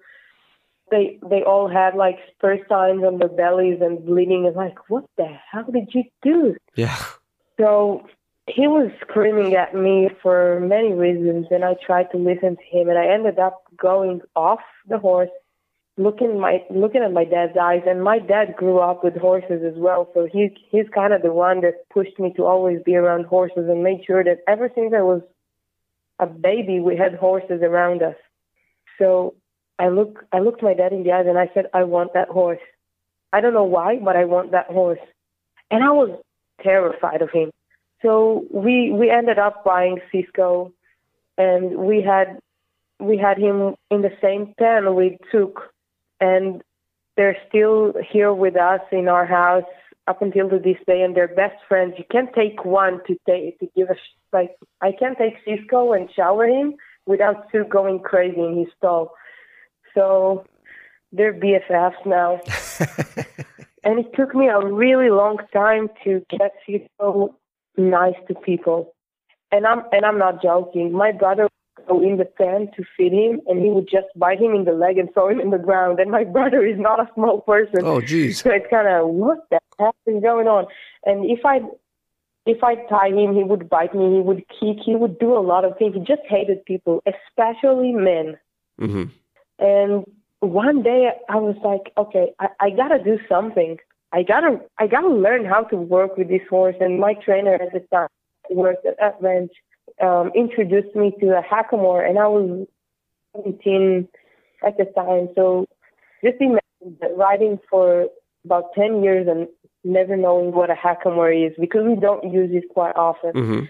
they they all had like spur signs on their bellies and bleeding, and like, what the hell did you do? Yeah. So he was screaming at me for many reasons, and I tried to listen to him, and I ended up going off the horse, looking my looking at my dad's eyes, and my dad grew up with horses as well, so he he's kind of the one that pushed me to always be around horses and made sure that ever since I was a baby, we had horses around us. So I look I looked my dad in the eyes and I said, I want that horse. I don't know why, but I want that horse. And I was terrified of him. So we we ended up buying Cisco, and we had we had him in the same pen we took, and they're still here with us in our house up until to this day, and they're best friends. You can't take one to take to give a sh- like I can't take Cisco and shower him without Sue going crazy in his stall. So they're BFFs now <laughs> and it took me a really long time to get so nice to people. And I'm and I'm not joking. My brother would go in the pen to feed him, and he would just bite him in the leg and throw him in the ground. And my <laughs> brother is not a small person, oh, jeez. so it's kind of what the heck is going on? And if I if I tie him, he would bite me. He would kick. He would do a lot of things. He just hated people, especially men. hmm And one day I was like, okay, I, I gotta do something. I gotta I gotta learn how to work with this horse. And my trainer at the time worked at that ranch, um, introduced me to a hackamore, and I was 17 at the time. So just imagine that riding for about 10 years and never knowing what a hackamore is because we don't use it quite often. hmm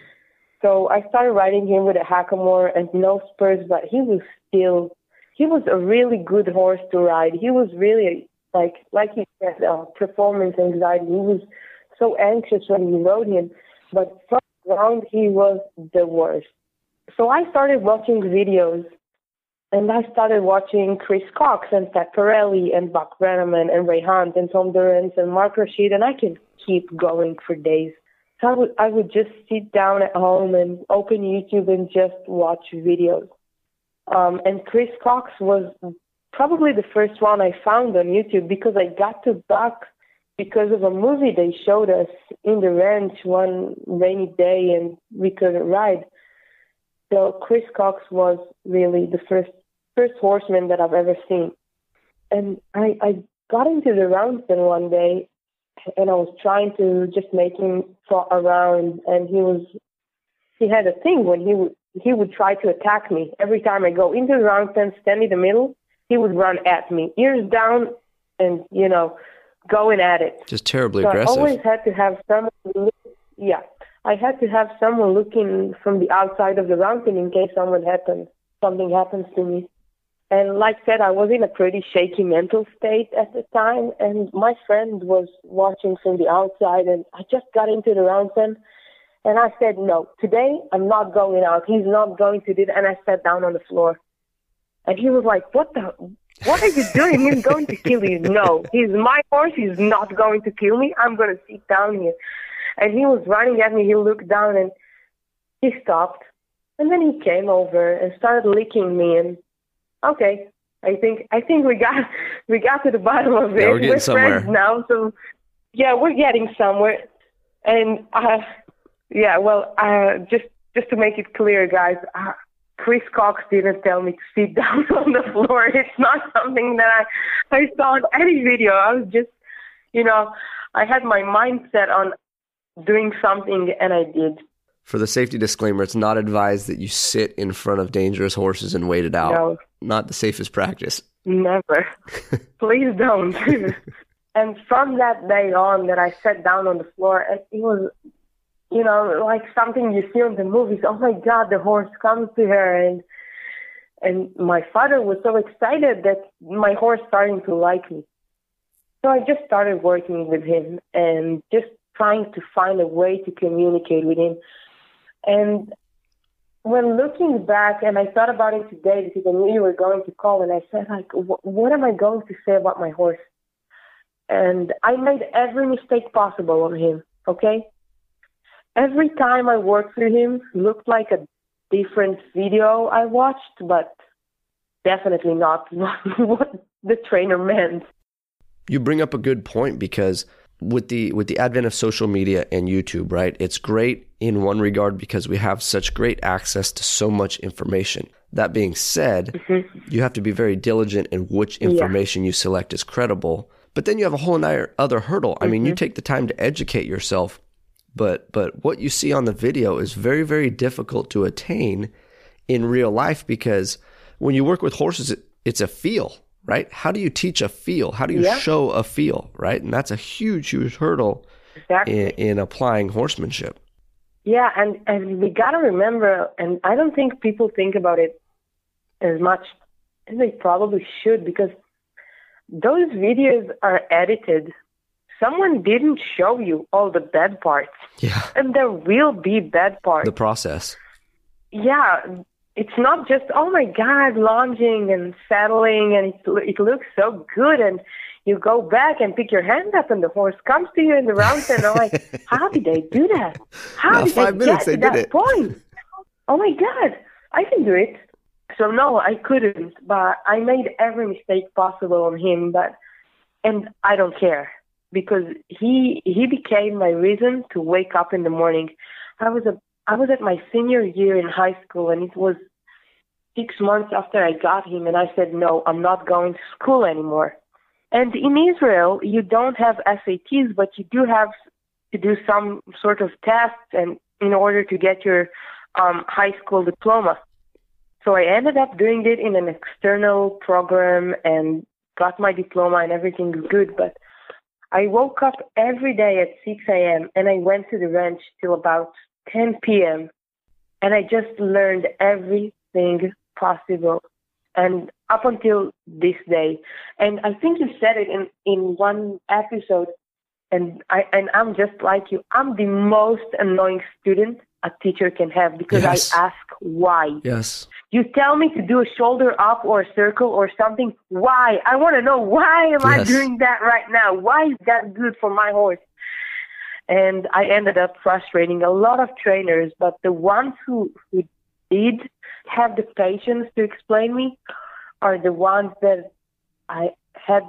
So I started riding him with a hackamore and no spurs, but he was still, he was a really good horse to ride. He was really like, like he said, uh, performance anxiety. He was so anxious when we rode him, but from the ground he was the worst. So I started watching videos and I started watching Chris Cox and Pat Parelli and Buck Brannaman and Ray Hunt and Tom Dorrance and Mark Rashid and I can keep going for days. So I would I would just sit down at home and open YouTube and just watch videos. Um, and Chris Cox was probably the first one I found on YouTube because I got to Buck because of a movie they showed us in the ranch one rainy day and we couldn't ride. So Chris Cox was really the first first horseman that I've ever seen. And I, I got into the round pen one day and I was trying to just make him trot around, and he was he had a thing when he would he would try to attack me every time I go into the round pen, stand in the middle. He would run at me, ears down, and you know, going at it. Just terribly so aggressive. I always had to have someone. Look, yeah, I had to have someone looking from the outside of the round pen in case someone happens, something happens to me. And like I said, I was in a pretty shaky mental state at the time, and my friend was watching from the outside, and I just got into the round pen, and I said, no, today I'm not going out. He's not going to do that. And I sat down on the floor. And he was like, what the, what are you doing? He's <laughs> going to kill you. No, he's my horse. He's not going to kill me. I'm going to sit down here. And he was running at me. He looked down and he stopped. And then he came over and started licking me. And okay, I think I think we got <laughs> we got to the bottom of it. Yeah, we're getting we're somewhere. friends now, so yeah, we're getting somewhere. And uh, yeah, well, uh, just just to make it clear, guys, uh, Chris Cox didn't tell me to sit <laughs> down on the floor. It's not something that I I saw in any video. I was just, you know, I had my mindset on doing something, and I did. For the safety disclaimer, it's not advised that you sit in front of dangerous horses and wait it out. No. Not the safest practice. Never. <laughs> Please don't. <laughs> and from that day on that I sat down on the floor, and it was, you know, like something you see in the movies. Oh my God, the horse comes to her. And, and my father was so excited that my horse starting to like me. So I just started working with him and just trying to find a way to communicate with him. And when looking back, and I thought about it today because I knew you were going to call, and I said, like, wh- what am I going to say about my horse? And I made every mistake possible on him, okay? Every time I worked with him looked like a different video I watched, but definitely not <laughs> what the trainer meant. You bring up a good point because with the with the advent of social media and YouTube, right? It's great in one regard because we have such great access to so much information. That being said, mm-hmm. you have to be very diligent in which information you select is credible. But then you have a whole entire other hurdle. I mean, you mm-hmm. take the time to educate yourself, but but what you see on the video is very very difficult to attain in real life because when you work with horses, it, it's a feel, right? How do you teach a feel? How do you Yeah. show a feel, right? And that's a huge, huge hurdle Exactly. in, in applying horsemanship. Yeah, and, and we gotta remember, and I don't think people think about it as much as they probably should because those videos are edited. Someone didn't show you all the bad parts, Yeah. and there will be bad parts. The process. yeah, it's not just oh my god, lunging and saddling, and it it looks so good, and you go back and pick your hand up, and the horse comes to you in the round, and I'm like, <laughs> how did they do that? How did five they minutes, get they to that it. point? Oh my god, I can do it. So no, I couldn't, but I made every mistake possible on him, but and I don't care because he he became my reason to wake up in the morning. I was a I was at my senior year in high school and it was six months after I got him and I said no, I'm not going to school anymore. And in Israel, you don't have SATs, but you do have to do some sort of tests and in order to get your um, high school diploma. So I ended up doing it in an external program and got my diploma and everything is good. But I woke up every day at 6 a.m. and I went to the ranch till about 10 p.m. and I just learned everything possible. And up until this day, and I think you said it in, in one episode, and I and I'm just like you. I'm the most annoying student a teacher can have because Yes. I ask why. Yes. You tell me to do a shoulder up or a circle or something. Why? I want to know why am I doing that right now? Why is that good for my horse? And I ended up frustrating a lot of trainers, but the ones who, who did have the patience to explain me are the ones that I had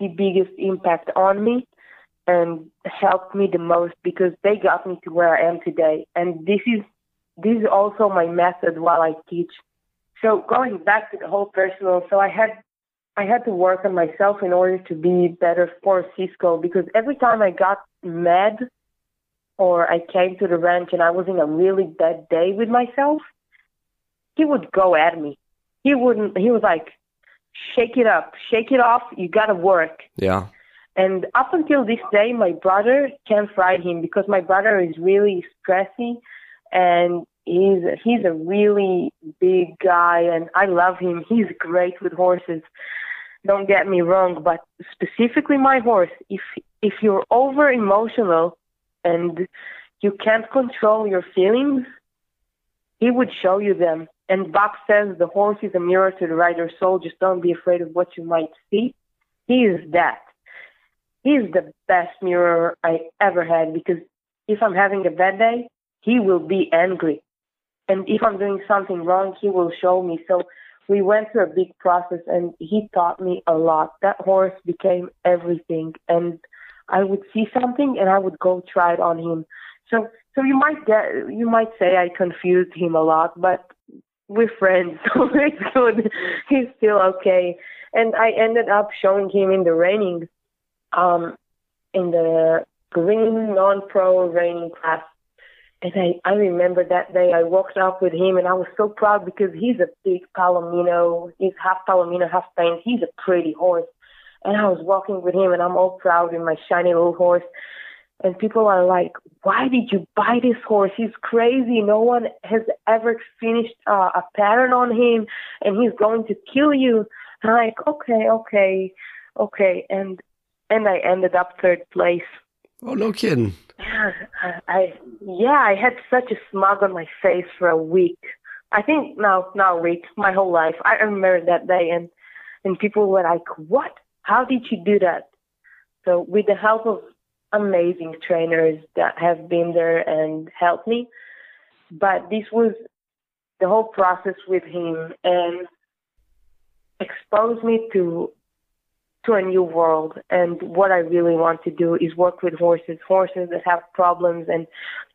the biggest impact on me and helped me the most because they got me to where I am today. And this is this is also my method while I teach. So going back to the whole personal, so I had I had to work on myself in order to be better for Cisco because every time I got mad or I came to the ranch and I was in a really bad day with myself, he would go at me. He wouldn't, he was like, shake it up, shake it off, you gotta work. Yeah. And up until this day, my brother can't ride him because my brother is really stressy and he's he's a really big guy and I love him. He's great with horses. Don't get me wrong, but specifically my horse, if if you're over emotional and you can't control your feelings, he would show you them. And Buck says the horse is a mirror to the rider's soul. Just don't be afraid of what you might see. He is that. He's the best mirror I ever had because if I'm having a bad day, he will be angry. And if I'm doing something wrong, he will show me. So we went through a big process and he taught me a lot. That horse became everything. And I would see something and I would go try it on him. So so you might get you might say I confused him a lot, but we're friends, <laughs> so it's good. He's still okay. And I ended up showing him in the reining, um, in the green non-pro reining class and I, I remember that day I walked up with him and I was so proud because he's a big Palomino. He's half Palomino, half Spanish. He's a pretty horse. And I was walking with him and I'm all proud in my shiny little horse. And people are like, why did you buy this horse? He's crazy. No one has ever finished uh, a pattern on him and he's going to kill you. And I'm like, okay, okay, okay. And, and I ended up third place. Oh, no kidding. Yeah, I yeah, I had such a smug on my face for a week. I think now now week, my whole life. I remember that day and and people were like, What? How did you do that? So with the help of amazing trainers that have been there and helped me. But this was the whole process with him and exposed me to to a new world. And what I really want to do is work with horses, horses that have problems, and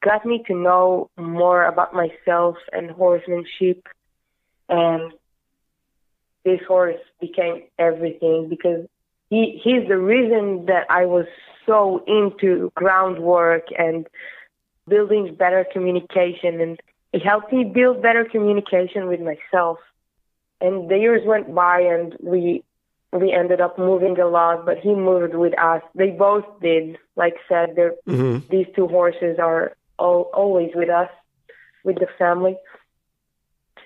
got me to know more about myself and horsemanship. And this horse became everything because he he's the reason that I was so into groundwork and building better communication and it helped me build better communication with myself. And the years went by and we we ended up moving a lot, but he moved with us. They both did. Like said, they're, mm-hmm. these two horses are all, always with us, with the family.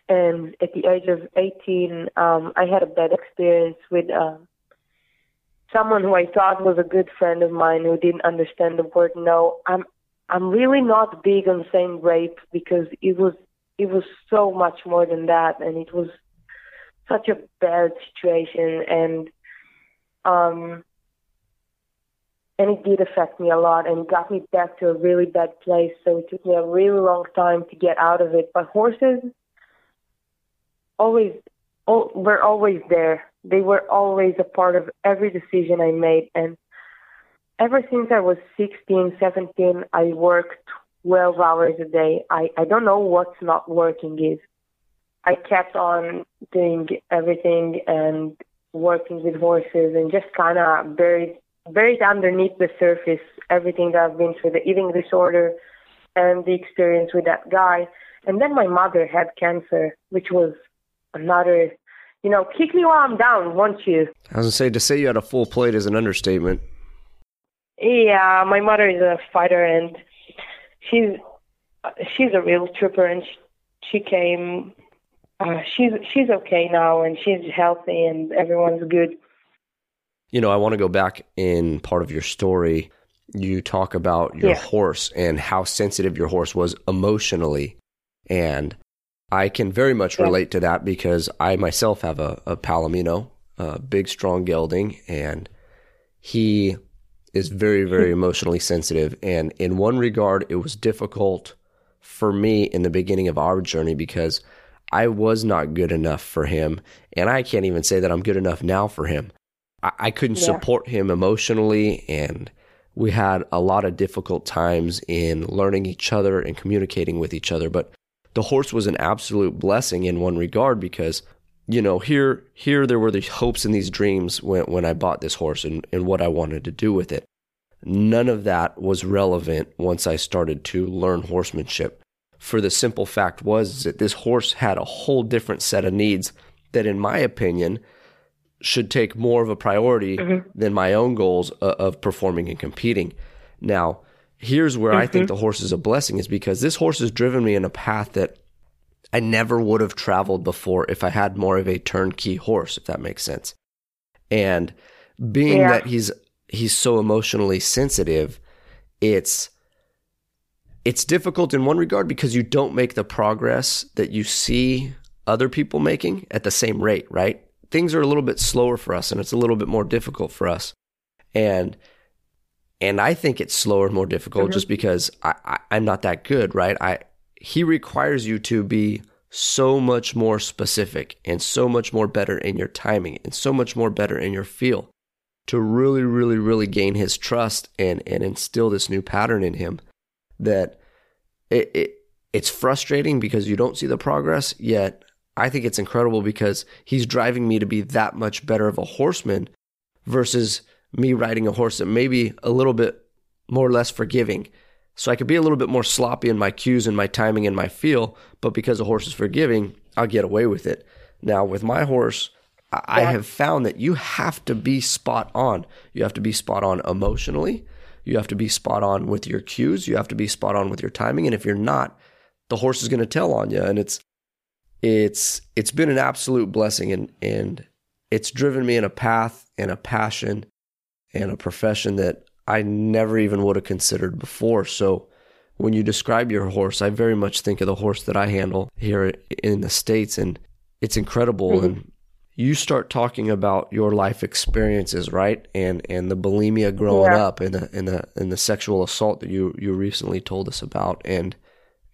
And at the age of 18, um, I had a bad experience with uh, someone who I thought was a good friend of mine who didn't understand the word no. I'm I'm really not big on saying rape because it was it was so much more than that, and it was such a bad situation and um and it did affect me a lot and got me back to a really bad place. So it took me a really long time to get out of it. But horses always oh, were always there. They were always a part of every decision i made. And ever since i was 16 17 i worked 12 hours a day. I i don't know what's not working is I kept on doing everything and working with horses and just kind of buried buried underneath the surface everything that I've been through, the eating disorder and the experience with that guy. And then my mother had cancer, which was another, you know, kick me while I'm down, won't you? I was gonna say to say you had a full plate is an understatement. Yeah, my mother is a fighter and she's she's a real trooper and she, she came uh, she's she's okay now and she's healthy and everyone's good. You know, I want to go back in part of your story. You talk about your yeah. horse and how sensitive your horse was emotionally, and I can very much yeah. relate to that because I myself have a, a Palomino, a big, strong gelding, and he is very, very emotionally sensitive. And in one regard, it was difficult for me in the beginning of our journey because I was not good enough for him. And I can't even say that I'm good enough now for him. I, I couldn't yeah. support him emotionally. And we had a lot of difficult times in learning each other and communicating with each other. But the horse was an absolute blessing in one regard because you know, here here there were the hopes and these dreams when when I bought this horse and, and what I wanted to do with it. None of that was relevant once I started to learn horsemanship. For the simple fact was that this horse had a whole different set of needs that, in my opinion, should take more of a priority mm-hmm. than my own goals of, of, performing and competing. Now, here's where mm-hmm. I think mm-hmm. the horse is a blessing is because this horse has driven me in a path that I never would have traveled before if I had more of a turnkey horse, if that makes sense. And being yeah. that he's he's so emotionally sensitive, it's it's difficult in one regard because you don't make the progress that you see other people making at the same rate, right? Things are a little bit slower for us and it's a little bit more difficult for us. And and I think it's slower and more difficult mm-hmm. just because I, I, I'm not that good, right? I he requires you to be so much more specific and so much more better in your timing and so much more better in your feel to really, really, really gain his trust and, and instill this new pattern in him that it, it it's frustrating because you don't see the progress, yet I think it's incredible because he's driving me to be that much better of a horseman versus me riding a horse that may be a little bit more or less forgiving. So I could be a little bit more sloppy in my cues and my timing and my feel, but because a horse is forgiving, I'll get away with it. Now with my horse, I yeah. have found that you have to be spot on. You have to be spot on emotionally. You have to be spot on with your cues. You have to be spot on with your timing. And if you're not, the horse is going to tell on you. And it's it's it's been an absolute blessing and and it's driven me in a path and a passion and a profession that I never even would have considered before. So when you describe your horse, I very much think of the horse that I handle here in the States and it's incredible mm-hmm. and you start talking about your life experiences, right? And and the bulimia growing yeah. up and the and the and the sexual assault that you you recently told us about and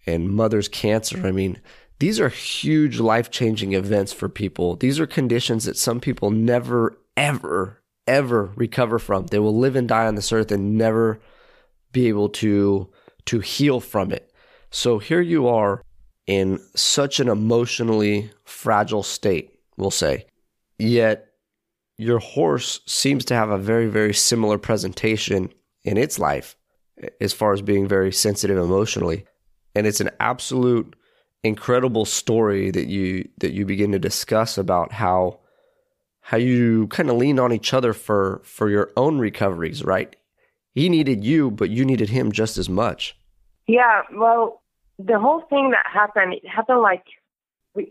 and mother's cancer. I mean, these are huge life-changing events for people. These are conditions that some people never ever ever recover from. They will live and die on this earth and never be able to to heal from it. So here you are in such an emotionally fragile state, we'll say Yet your horse seems to have a very, very similar presentation in its life as far as being very sensitive emotionally. And it's an absolute incredible story that you that you begin to discuss about how how you kind of lean on each other for for your own recoveries, right? He needed you, but you needed him just as much. Yeah, well, the whole thing that happened, it happened like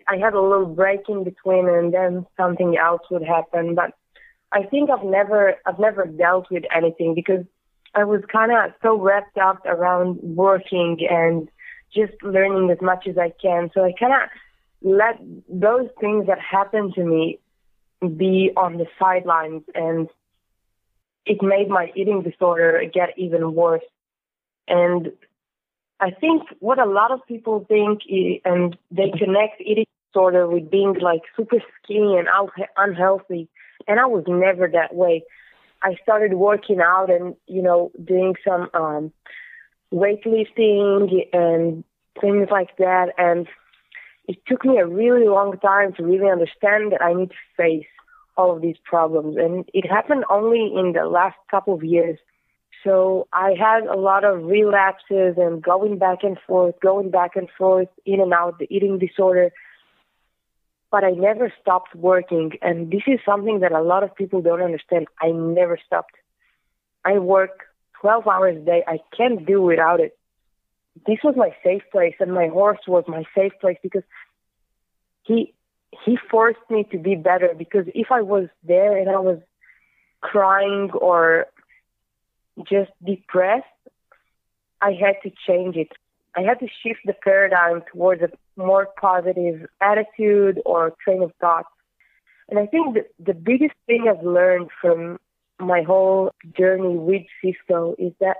I had a little break in between, and then something else would happen. But I think I've never I've never dealt with anything because I was kind of so wrapped up around working and just learning as much as I can. So I kind of let those things that happened to me be on the sidelines, and it made my eating disorder get even worse. And I think what a lot of people think, is, and they connect eating disorder with being like super skinny and unhealthy. And I was never that way. I started working out and, you know, doing some um, weightlifting and things like that. And it took me a really long time to really understand that I need to face all of these problems. And it happened only in the last couple of years so I had a lot of relapses and going back and forth, going back and forth, in and out, the eating disorder. But I never stopped working. And this is something that a lot of people don't understand. I never stopped. I work 12 hours a day. I can't do without it. This was my safe place, and my horse was my safe place because he he forced me to be better. Because if I was there and I was crying or just depressed, I had to change it. I had to shift the paradigm towards a more positive attitude or train of thought. And I think that the biggest thing I've learned from my whole journey with Cisco is that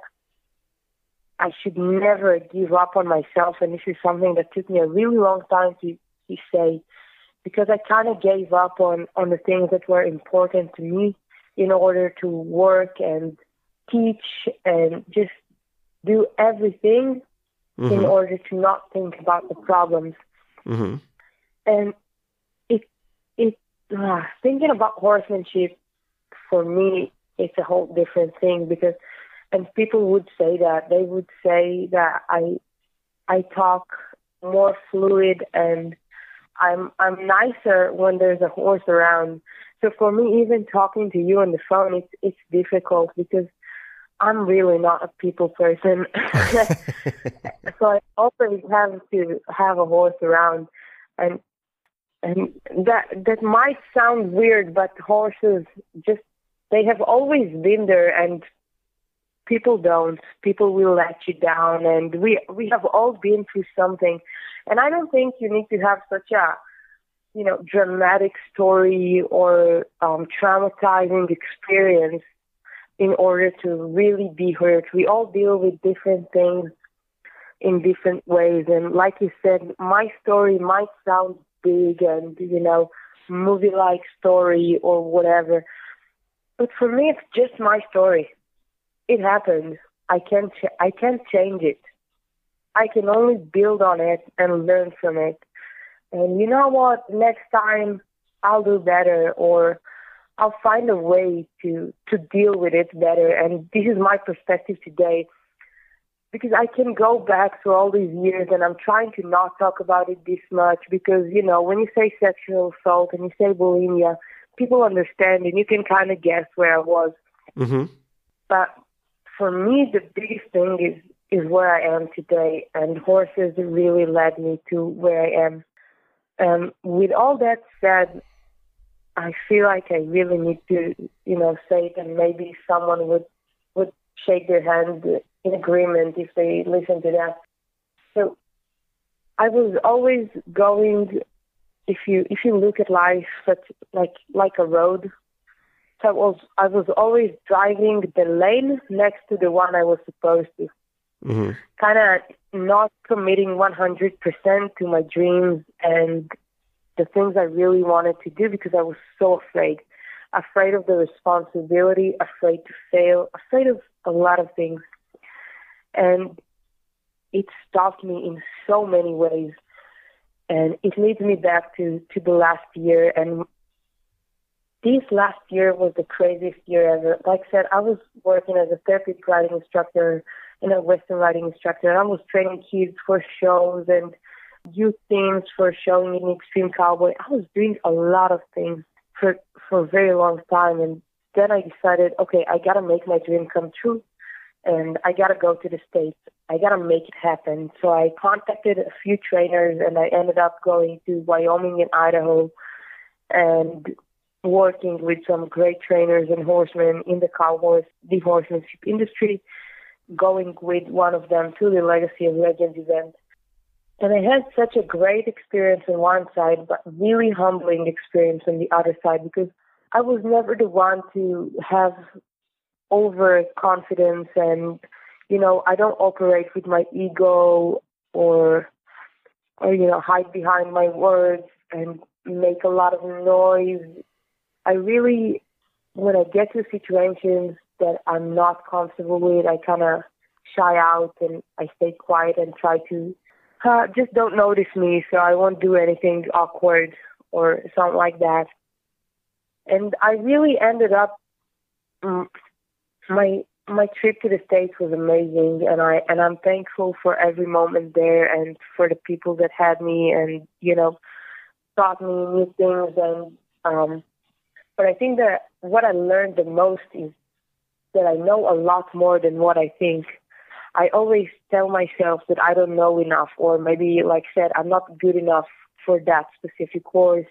I should never give up on myself. And this is something that took me a really long time to, to say because I kind of gave up on, on the things that were important to me in order to work and teach and just do everything mm-hmm. in order to not think about the problems. Mm-hmm. And it it uh, thinking about horsemanship for me, it's a whole different thing because, and people would say that they would say that I, I talk more fluid and I'm I'm nicer when there's a horse around. So for me, even talking to you on the phone, it's it's difficult because I'm really not a people person. <laughs> so I always have to have a horse around, and and that that might sound weird, but horses just they have always been there, and people don't. People will let you down, and we we have all been through something, and I don't think you need to have such a you know dramatic story or um, traumatizing experience in order to really be hurt. We all deal with different things in different ways. And like you said, my story might sound big and, you know, movie like story or whatever. But for me, it's just my story. It happened. I can't, ch- I can't change it. I can only build on it and learn from it. And you know what? Next time I'll do better or I'll find a way to to deal with it better. And this is my perspective today, because I can go back through all these years, and I'm trying to not talk about it this much because you know when you say sexual assault and you say bulimia, people understand, and you can kind of guess where I was. Mm-hmm. But for me, the biggest thing is is where I am today, and horses really led me to where I am. Um, with all that said, I feel like I really need to, you know, say it, and maybe someone would would shake their hand in agreement if they listen to that. So I was always going. If you if you look at life, such like like a road. So I was I was always driving the lane next to the one I was supposed to. Mm-hmm. Kind of not committing 100% to my dreams and the things I really wanted to do because I was so afraid. Afraid of the responsibility, afraid to fail, afraid of a lot of things. And it stopped me in so many ways. And it leads me back to, to the last year. And this last year was the craziest year ever. Like I said, I was working as a therapeutic riding instructor and a Western riding instructor, and I was training kids for shows and youth teams for showing in Extreme Cowboy. I was doing a lot of things for for a very long time, and then I decided, okay, I gotta make my dream come true, and I gotta go to the states. I gotta make it happen. So I contacted a few trainers, and I ended up going to Wyoming and Idaho, and working with some great trainers and horsemen in the cowboys, the horsemanship industry. Going with one of them to the Legacy of Legends event and I had such a great experience on one side, but really humbling experience on the other side because I was never the one to have overconfidence and, you know, I don't operate with my ego or, or, you know, hide behind my words and make a lot of noise. I really, when I get to situations that I'm not comfortable with, I kind of shy out and I stay quiet and try to uh, just don't notice me, so I won't do anything awkward or something like that. And I really ended up. My my trip to the states was amazing, and I and I'm thankful for every moment there and for the people that had me and you know taught me new things and um. But I think that what I learned the most is that I know a lot more than what I think I always tell myself that I don't know enough, or maybe, like I said, I'm not good enough for that specific course,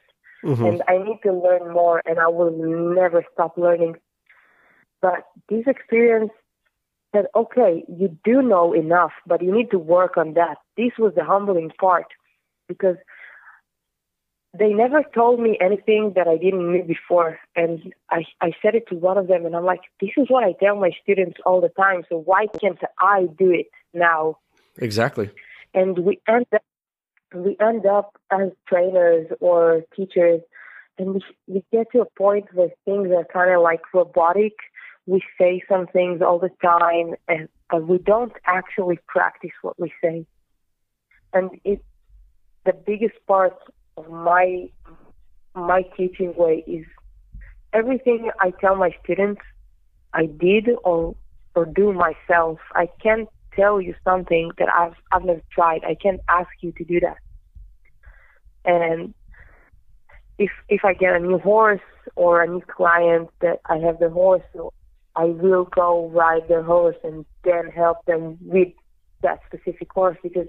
mm-hmm. and I need to learn more, and I will never stop learning. But this experience said, okay, you do know enough, but you need to work on that. This was the humbling part because they never told me anything that I didn't know before. And I, I said it to one of them, and I'm like, this is what I tell my students all the time. So why can't I do it now? Exactly. And we end up, we end up as trainers or teachers, and we, we get to a point where things are kind of like robotic. We say some things all the time, and, and we don't actually practice what we say. And it, the biggest part of my my teaching way is everything I tell my students, I did or or do myself. I can't tell you something that I've I've never tried. I can't ask you to do that. And if if I get a new horse or a new client that I have the horse, I will go ride the horse and then help them with that specific horse because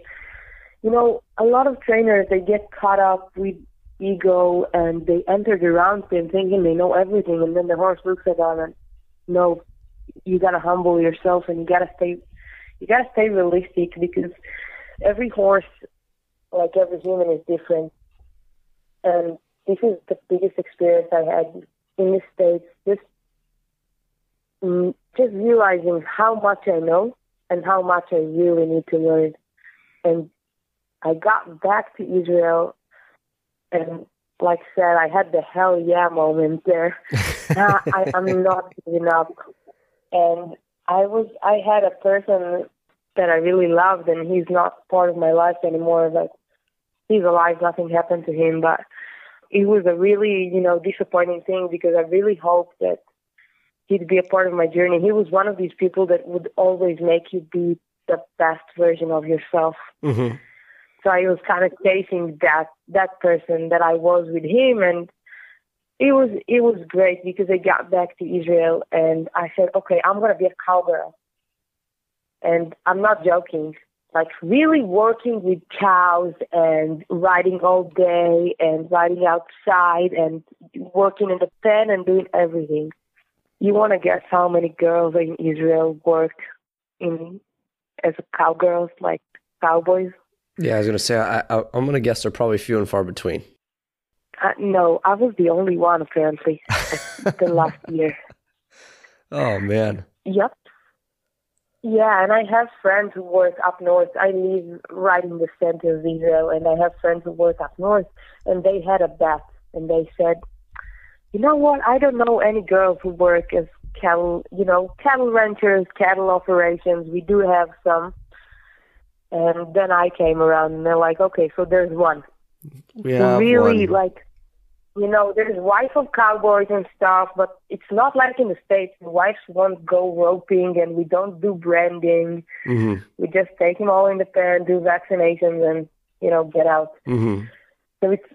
you know a lot of trainers they get caught up with ego and they enter the round pen thinking they know everything and then the horse looks at them and no you gotta humble yourself and you gotta stay you gotta stay realistic because every horse like every human is different. And this is the biggest experience I had in the States just mm, just realizing how much I know and how much I really need to learn. And I got back to Israel and like I said, I had the hell yeah moment there. <laughs> uh, I, I'm not giving up. And I was, I had a person that I really loved, and he's not part of my life anymore. Like he's alive, nothing happened to him, but it was a really, you know, disappointing thing because I really hoped that he'd be a part of my journey. He was one of these people that would always make you be the best version of yourself. Mm-hmm. So I was kind of chasing that that person that I was with him, and it was it was great because I got back to Israel and I said, okay, I'm gonna be a cowgirl, and I'm not joking. Like really working with cows and riding all day and riding outside and working in the pen and doing everything. You want to guess how many girls in Israel work in as cowgirls, like cowboys? Yeah, I was gonna say I, I am gonna guess they're probably few and far between. Uh, no, I was the only one apparently <laughs> the last year. Oh man. Yep. Yeah, and I have friends who work up north. I live right in the center of Israel, and I have friends who work up north, and they had a bet, and they said, "You know what? I don't know any girls who work as cattle, you know, cattle ranchers, cattle operations. We do have some, and then I came around and they're like, okay, so there's one. We really one. like, you know, there's wife of cowboys and stuff, but it's not like in the States. The wives won't go roping and we don't do branding. Mm-hmm. We just take them all in the pen, do vaccinations and, you know, get out. Mm-hmm. So it's,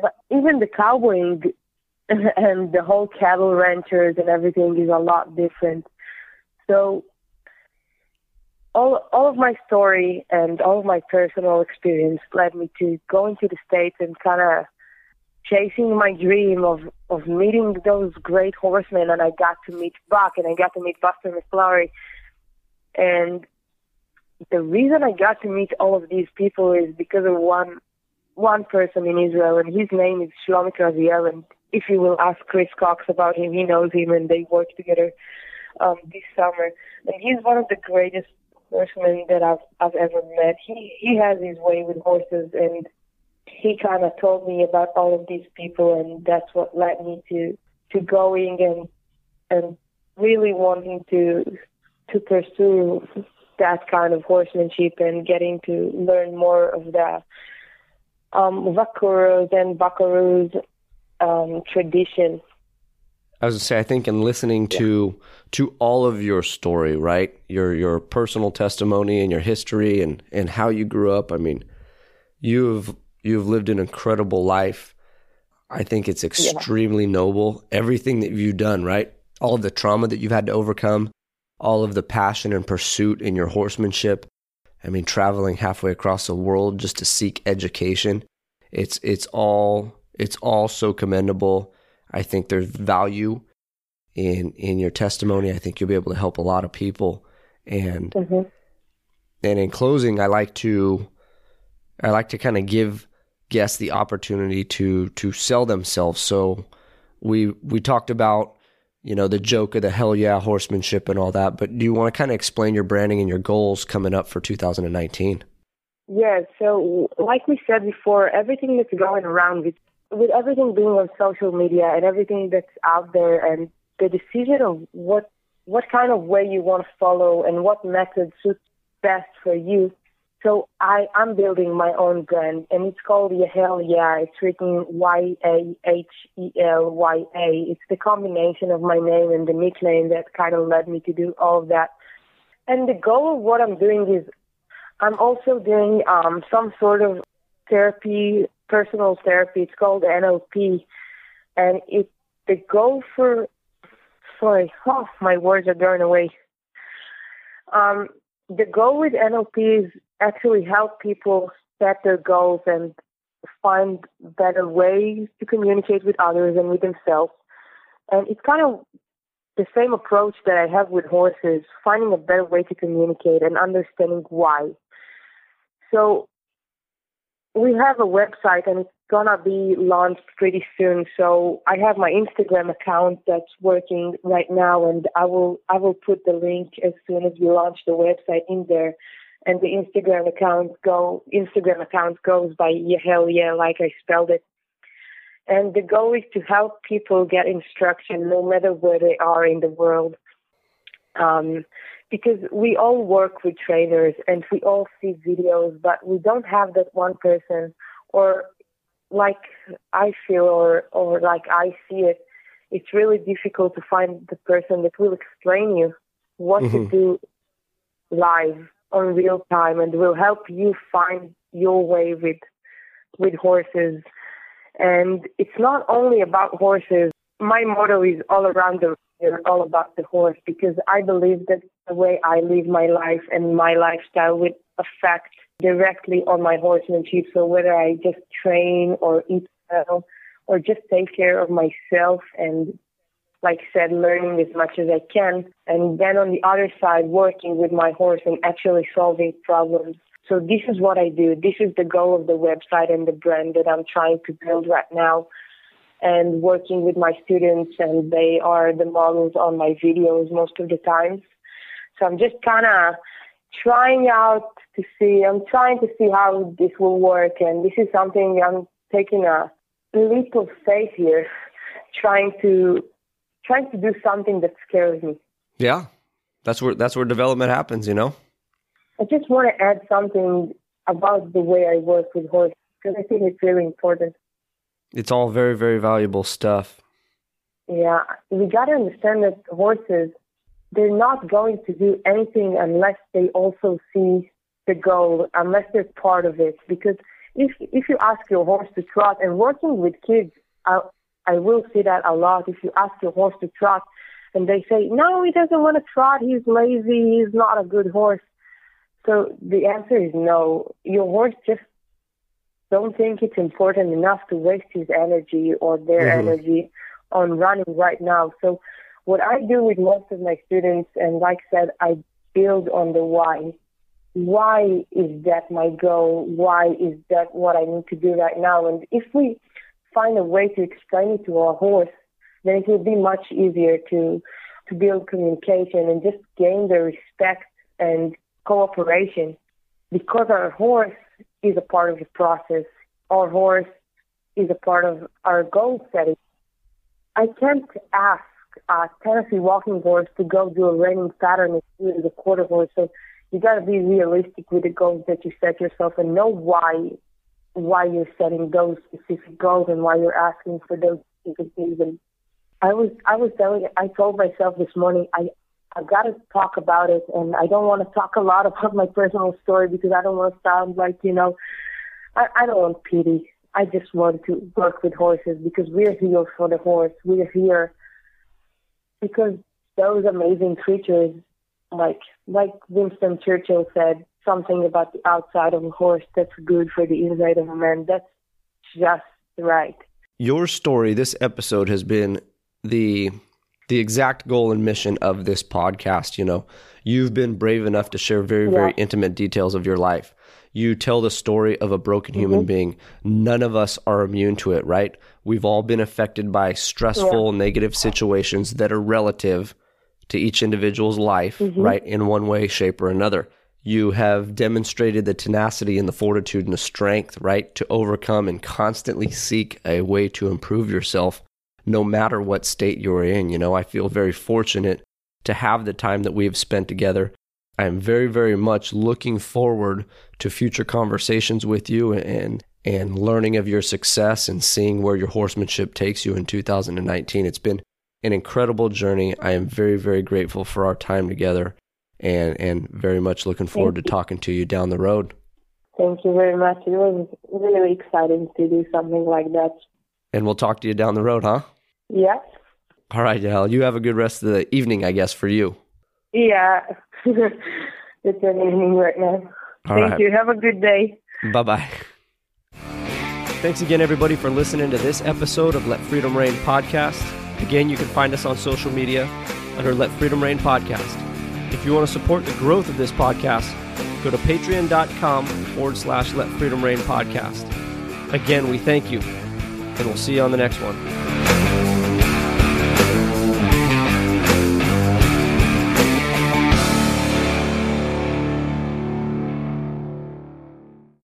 but even the cowboying <laughs> and the whole cattle ranchers and everything is a lot different. So all all of my story and all of my personal experience led me to going to the states and kind of chasing my dream of of meeting those great horsemen and I got to meet Buck and I got to meet Buster McLaury. And the reason I got to meet all of these people is because of one one person in Israel and his name is Shlomi Raziel and if you will ask Chris Cox about him he knows him and they worked together um, this summer. And he's one of the greatest horseman that I've I've ever met. He he has his way with horses, and he kind of told me about all of these people, and that's what led me to to going and and really wanting to to pursue that kind of horsemanship and getting to learn more of the um, vaqueros and buckaroos um, tradition I was gonna say, I think in listening to to all of your story, right, your your personal testimony and your history and and how you grew up. I mean, you've you've lived an incredible life. I think it's extremely yeah. noble. Everything that you've done, right, all of the trauma that you've had to overcome, all of the passion and pursuit in your horsemanship. I mean, traveling halfway across the world just to seek education. It's it's all it's all so commendable I think there's value in in your testimony. I think you'll be able to help a lot of people. And mm-hmm. and in closing, I like to I like to kind of give guests the opportunity to to sell themselves. So we we talked about you know the joke of the hell yeah horsemanship and all that, but do you want to kind of explain your branding and your goals coming up for 2019? Yeah, so like we said before, everything that's going around with with everything being on social media and everything that's out there and the decision of what what kind of way you want to follow and what method suits best for you So I, I'm building my own brand, and it's called Yahel Yeah. It's written Y A H E L Y A. It's the combination of my name and the nickname that kind of led me to do all of that. And the goal of what I'm doing is I'm also doing um, some sort of therapy, personal therapy. It's called NLP, and it the goal for sorry, oh my words are going away. Um, the goal with NLP is actually help people set their goals and find better ways to communicate with others and with themselves. And it's kind of the same approach that I have with horses, finding a better way to communicate and understanding why. So we have a website and it's gonna be launched pretty soon. So I have my Instagram account that's working right now and I will I will put the link as soon as we launch the website in there. And the Instagram account go Instagram account goes by Yahel Yeah, like I spelled it. And the goal is to help people get instruction no matter where they are in the world. Um, because we all work with trainers and we all see videos, but we don't have that one person or like I feel or, or like I see it, it's really difficult to find the person that will explain you what mm-hmm. to do live on real time and will help you find your way with with horses and it's not only about horses. My motto is all around the all about the horse because I believe that the way I live my life and my lifestyle would affect directly on my horsemanship. So whether I just train or eat well or just take care of myself and like I said, learning as much as I can. And then on the other side, working with my horse and actually solving problems so this is what I do. This is the goal of the website and the brand that I'm trying to build right now and working with my students and they are the models on my videos most of the times. So I'm just kind of trying out to see, I'm trying to see how this will work and this is something I'm taking a leap of faith here, <laughs> trying to, trying to do something that scares me. Yeah. That's where, that's where development happens, you know? I just want to add something about the way I work with horses because I think it's really important. It's all very, very valuable stuff. Yeah, we got to understand that horses, they're not going to do anything unless they also see the goal, unless they're part of it. Because if if you ask your horse to trot, and working with kids, I, I will see that a lot. If you ask your horse to trot, and they say, no, he doesn't want to trot, he's lazy, he's not a good horse so the answer is no. Your horse just don't think it's important enough to waste his energy or their mm-hmm. energy on running right now. So what I do with most of my students, and like I said, I build on the why. Why is that my goal? Why is that what I need to do right now? And if we find a way to explain it to our horse, then it will be much easier to to build communication and just gain the respect and cooperation because our horse is a part of the process. Our horse is a part of our goal setting. I can't ask a Tennessee walking horse to go do a reining pattern as a quarter horse. So you got to be realistic with the goals that you set yourself and know why why you're setting those specific goals and why you're asking for those specific things. And I was I was telling I told myself this morning I I've got to talk about it, and I don't want to talk a lot <laughs> about my personal story because I don't want to sound like you know, I, I don't want pity. I just want to work with horses because we're here for the horse. We're here because those amazing creatures, like like Winston Churchill said, something about the outside of a horse that's good for the inside of a man. That's just right. Your story, this episode has been the the exact goal and mission of this podcast. You know, you've been brave enough to share very, yeah. very intimate details of your life. You tell the story of a broken mm-hmm. human being. None of us are immune to it, right? We've all been affected by stressful, yeah. negative situations that are relative to each individual's life, mm-hmm. right? In one way, shape, or another. You have demonstrated the tenacity and the fortitude and the strength, right, to overcome and constantly seek a way to improve yourself no matter what state you're in. You know, I feel very fortunate to have the time that we have spent together. I am very, very much looking forward to future conversations with you and and learning of your success and seeing where your horsemanship takes you in 2019. It's been an incredible journey. I am very, very grateful for our time together and, and very much looking forward to talking to you down the road. Thank you very much. It was really exciting to do something like that. And we'll talk to you down the road, huh? Yeah. All right, Yael. You have a good rest of the evening, I guess, for you. Yeah. <laughs> it's an evening right now. All Thank right. you. Have a good day. Bye bye. Thanks again, everybody, for listening to this episode of Let Freedom Reign podcast. Again, you can find us on social media under Let Freedom Reign podcast. If you want to support the growth of this podcast, go to patreon.com forward slash Let Freedom Reign podcast. Again, we thank you, and we'll see you on the next one.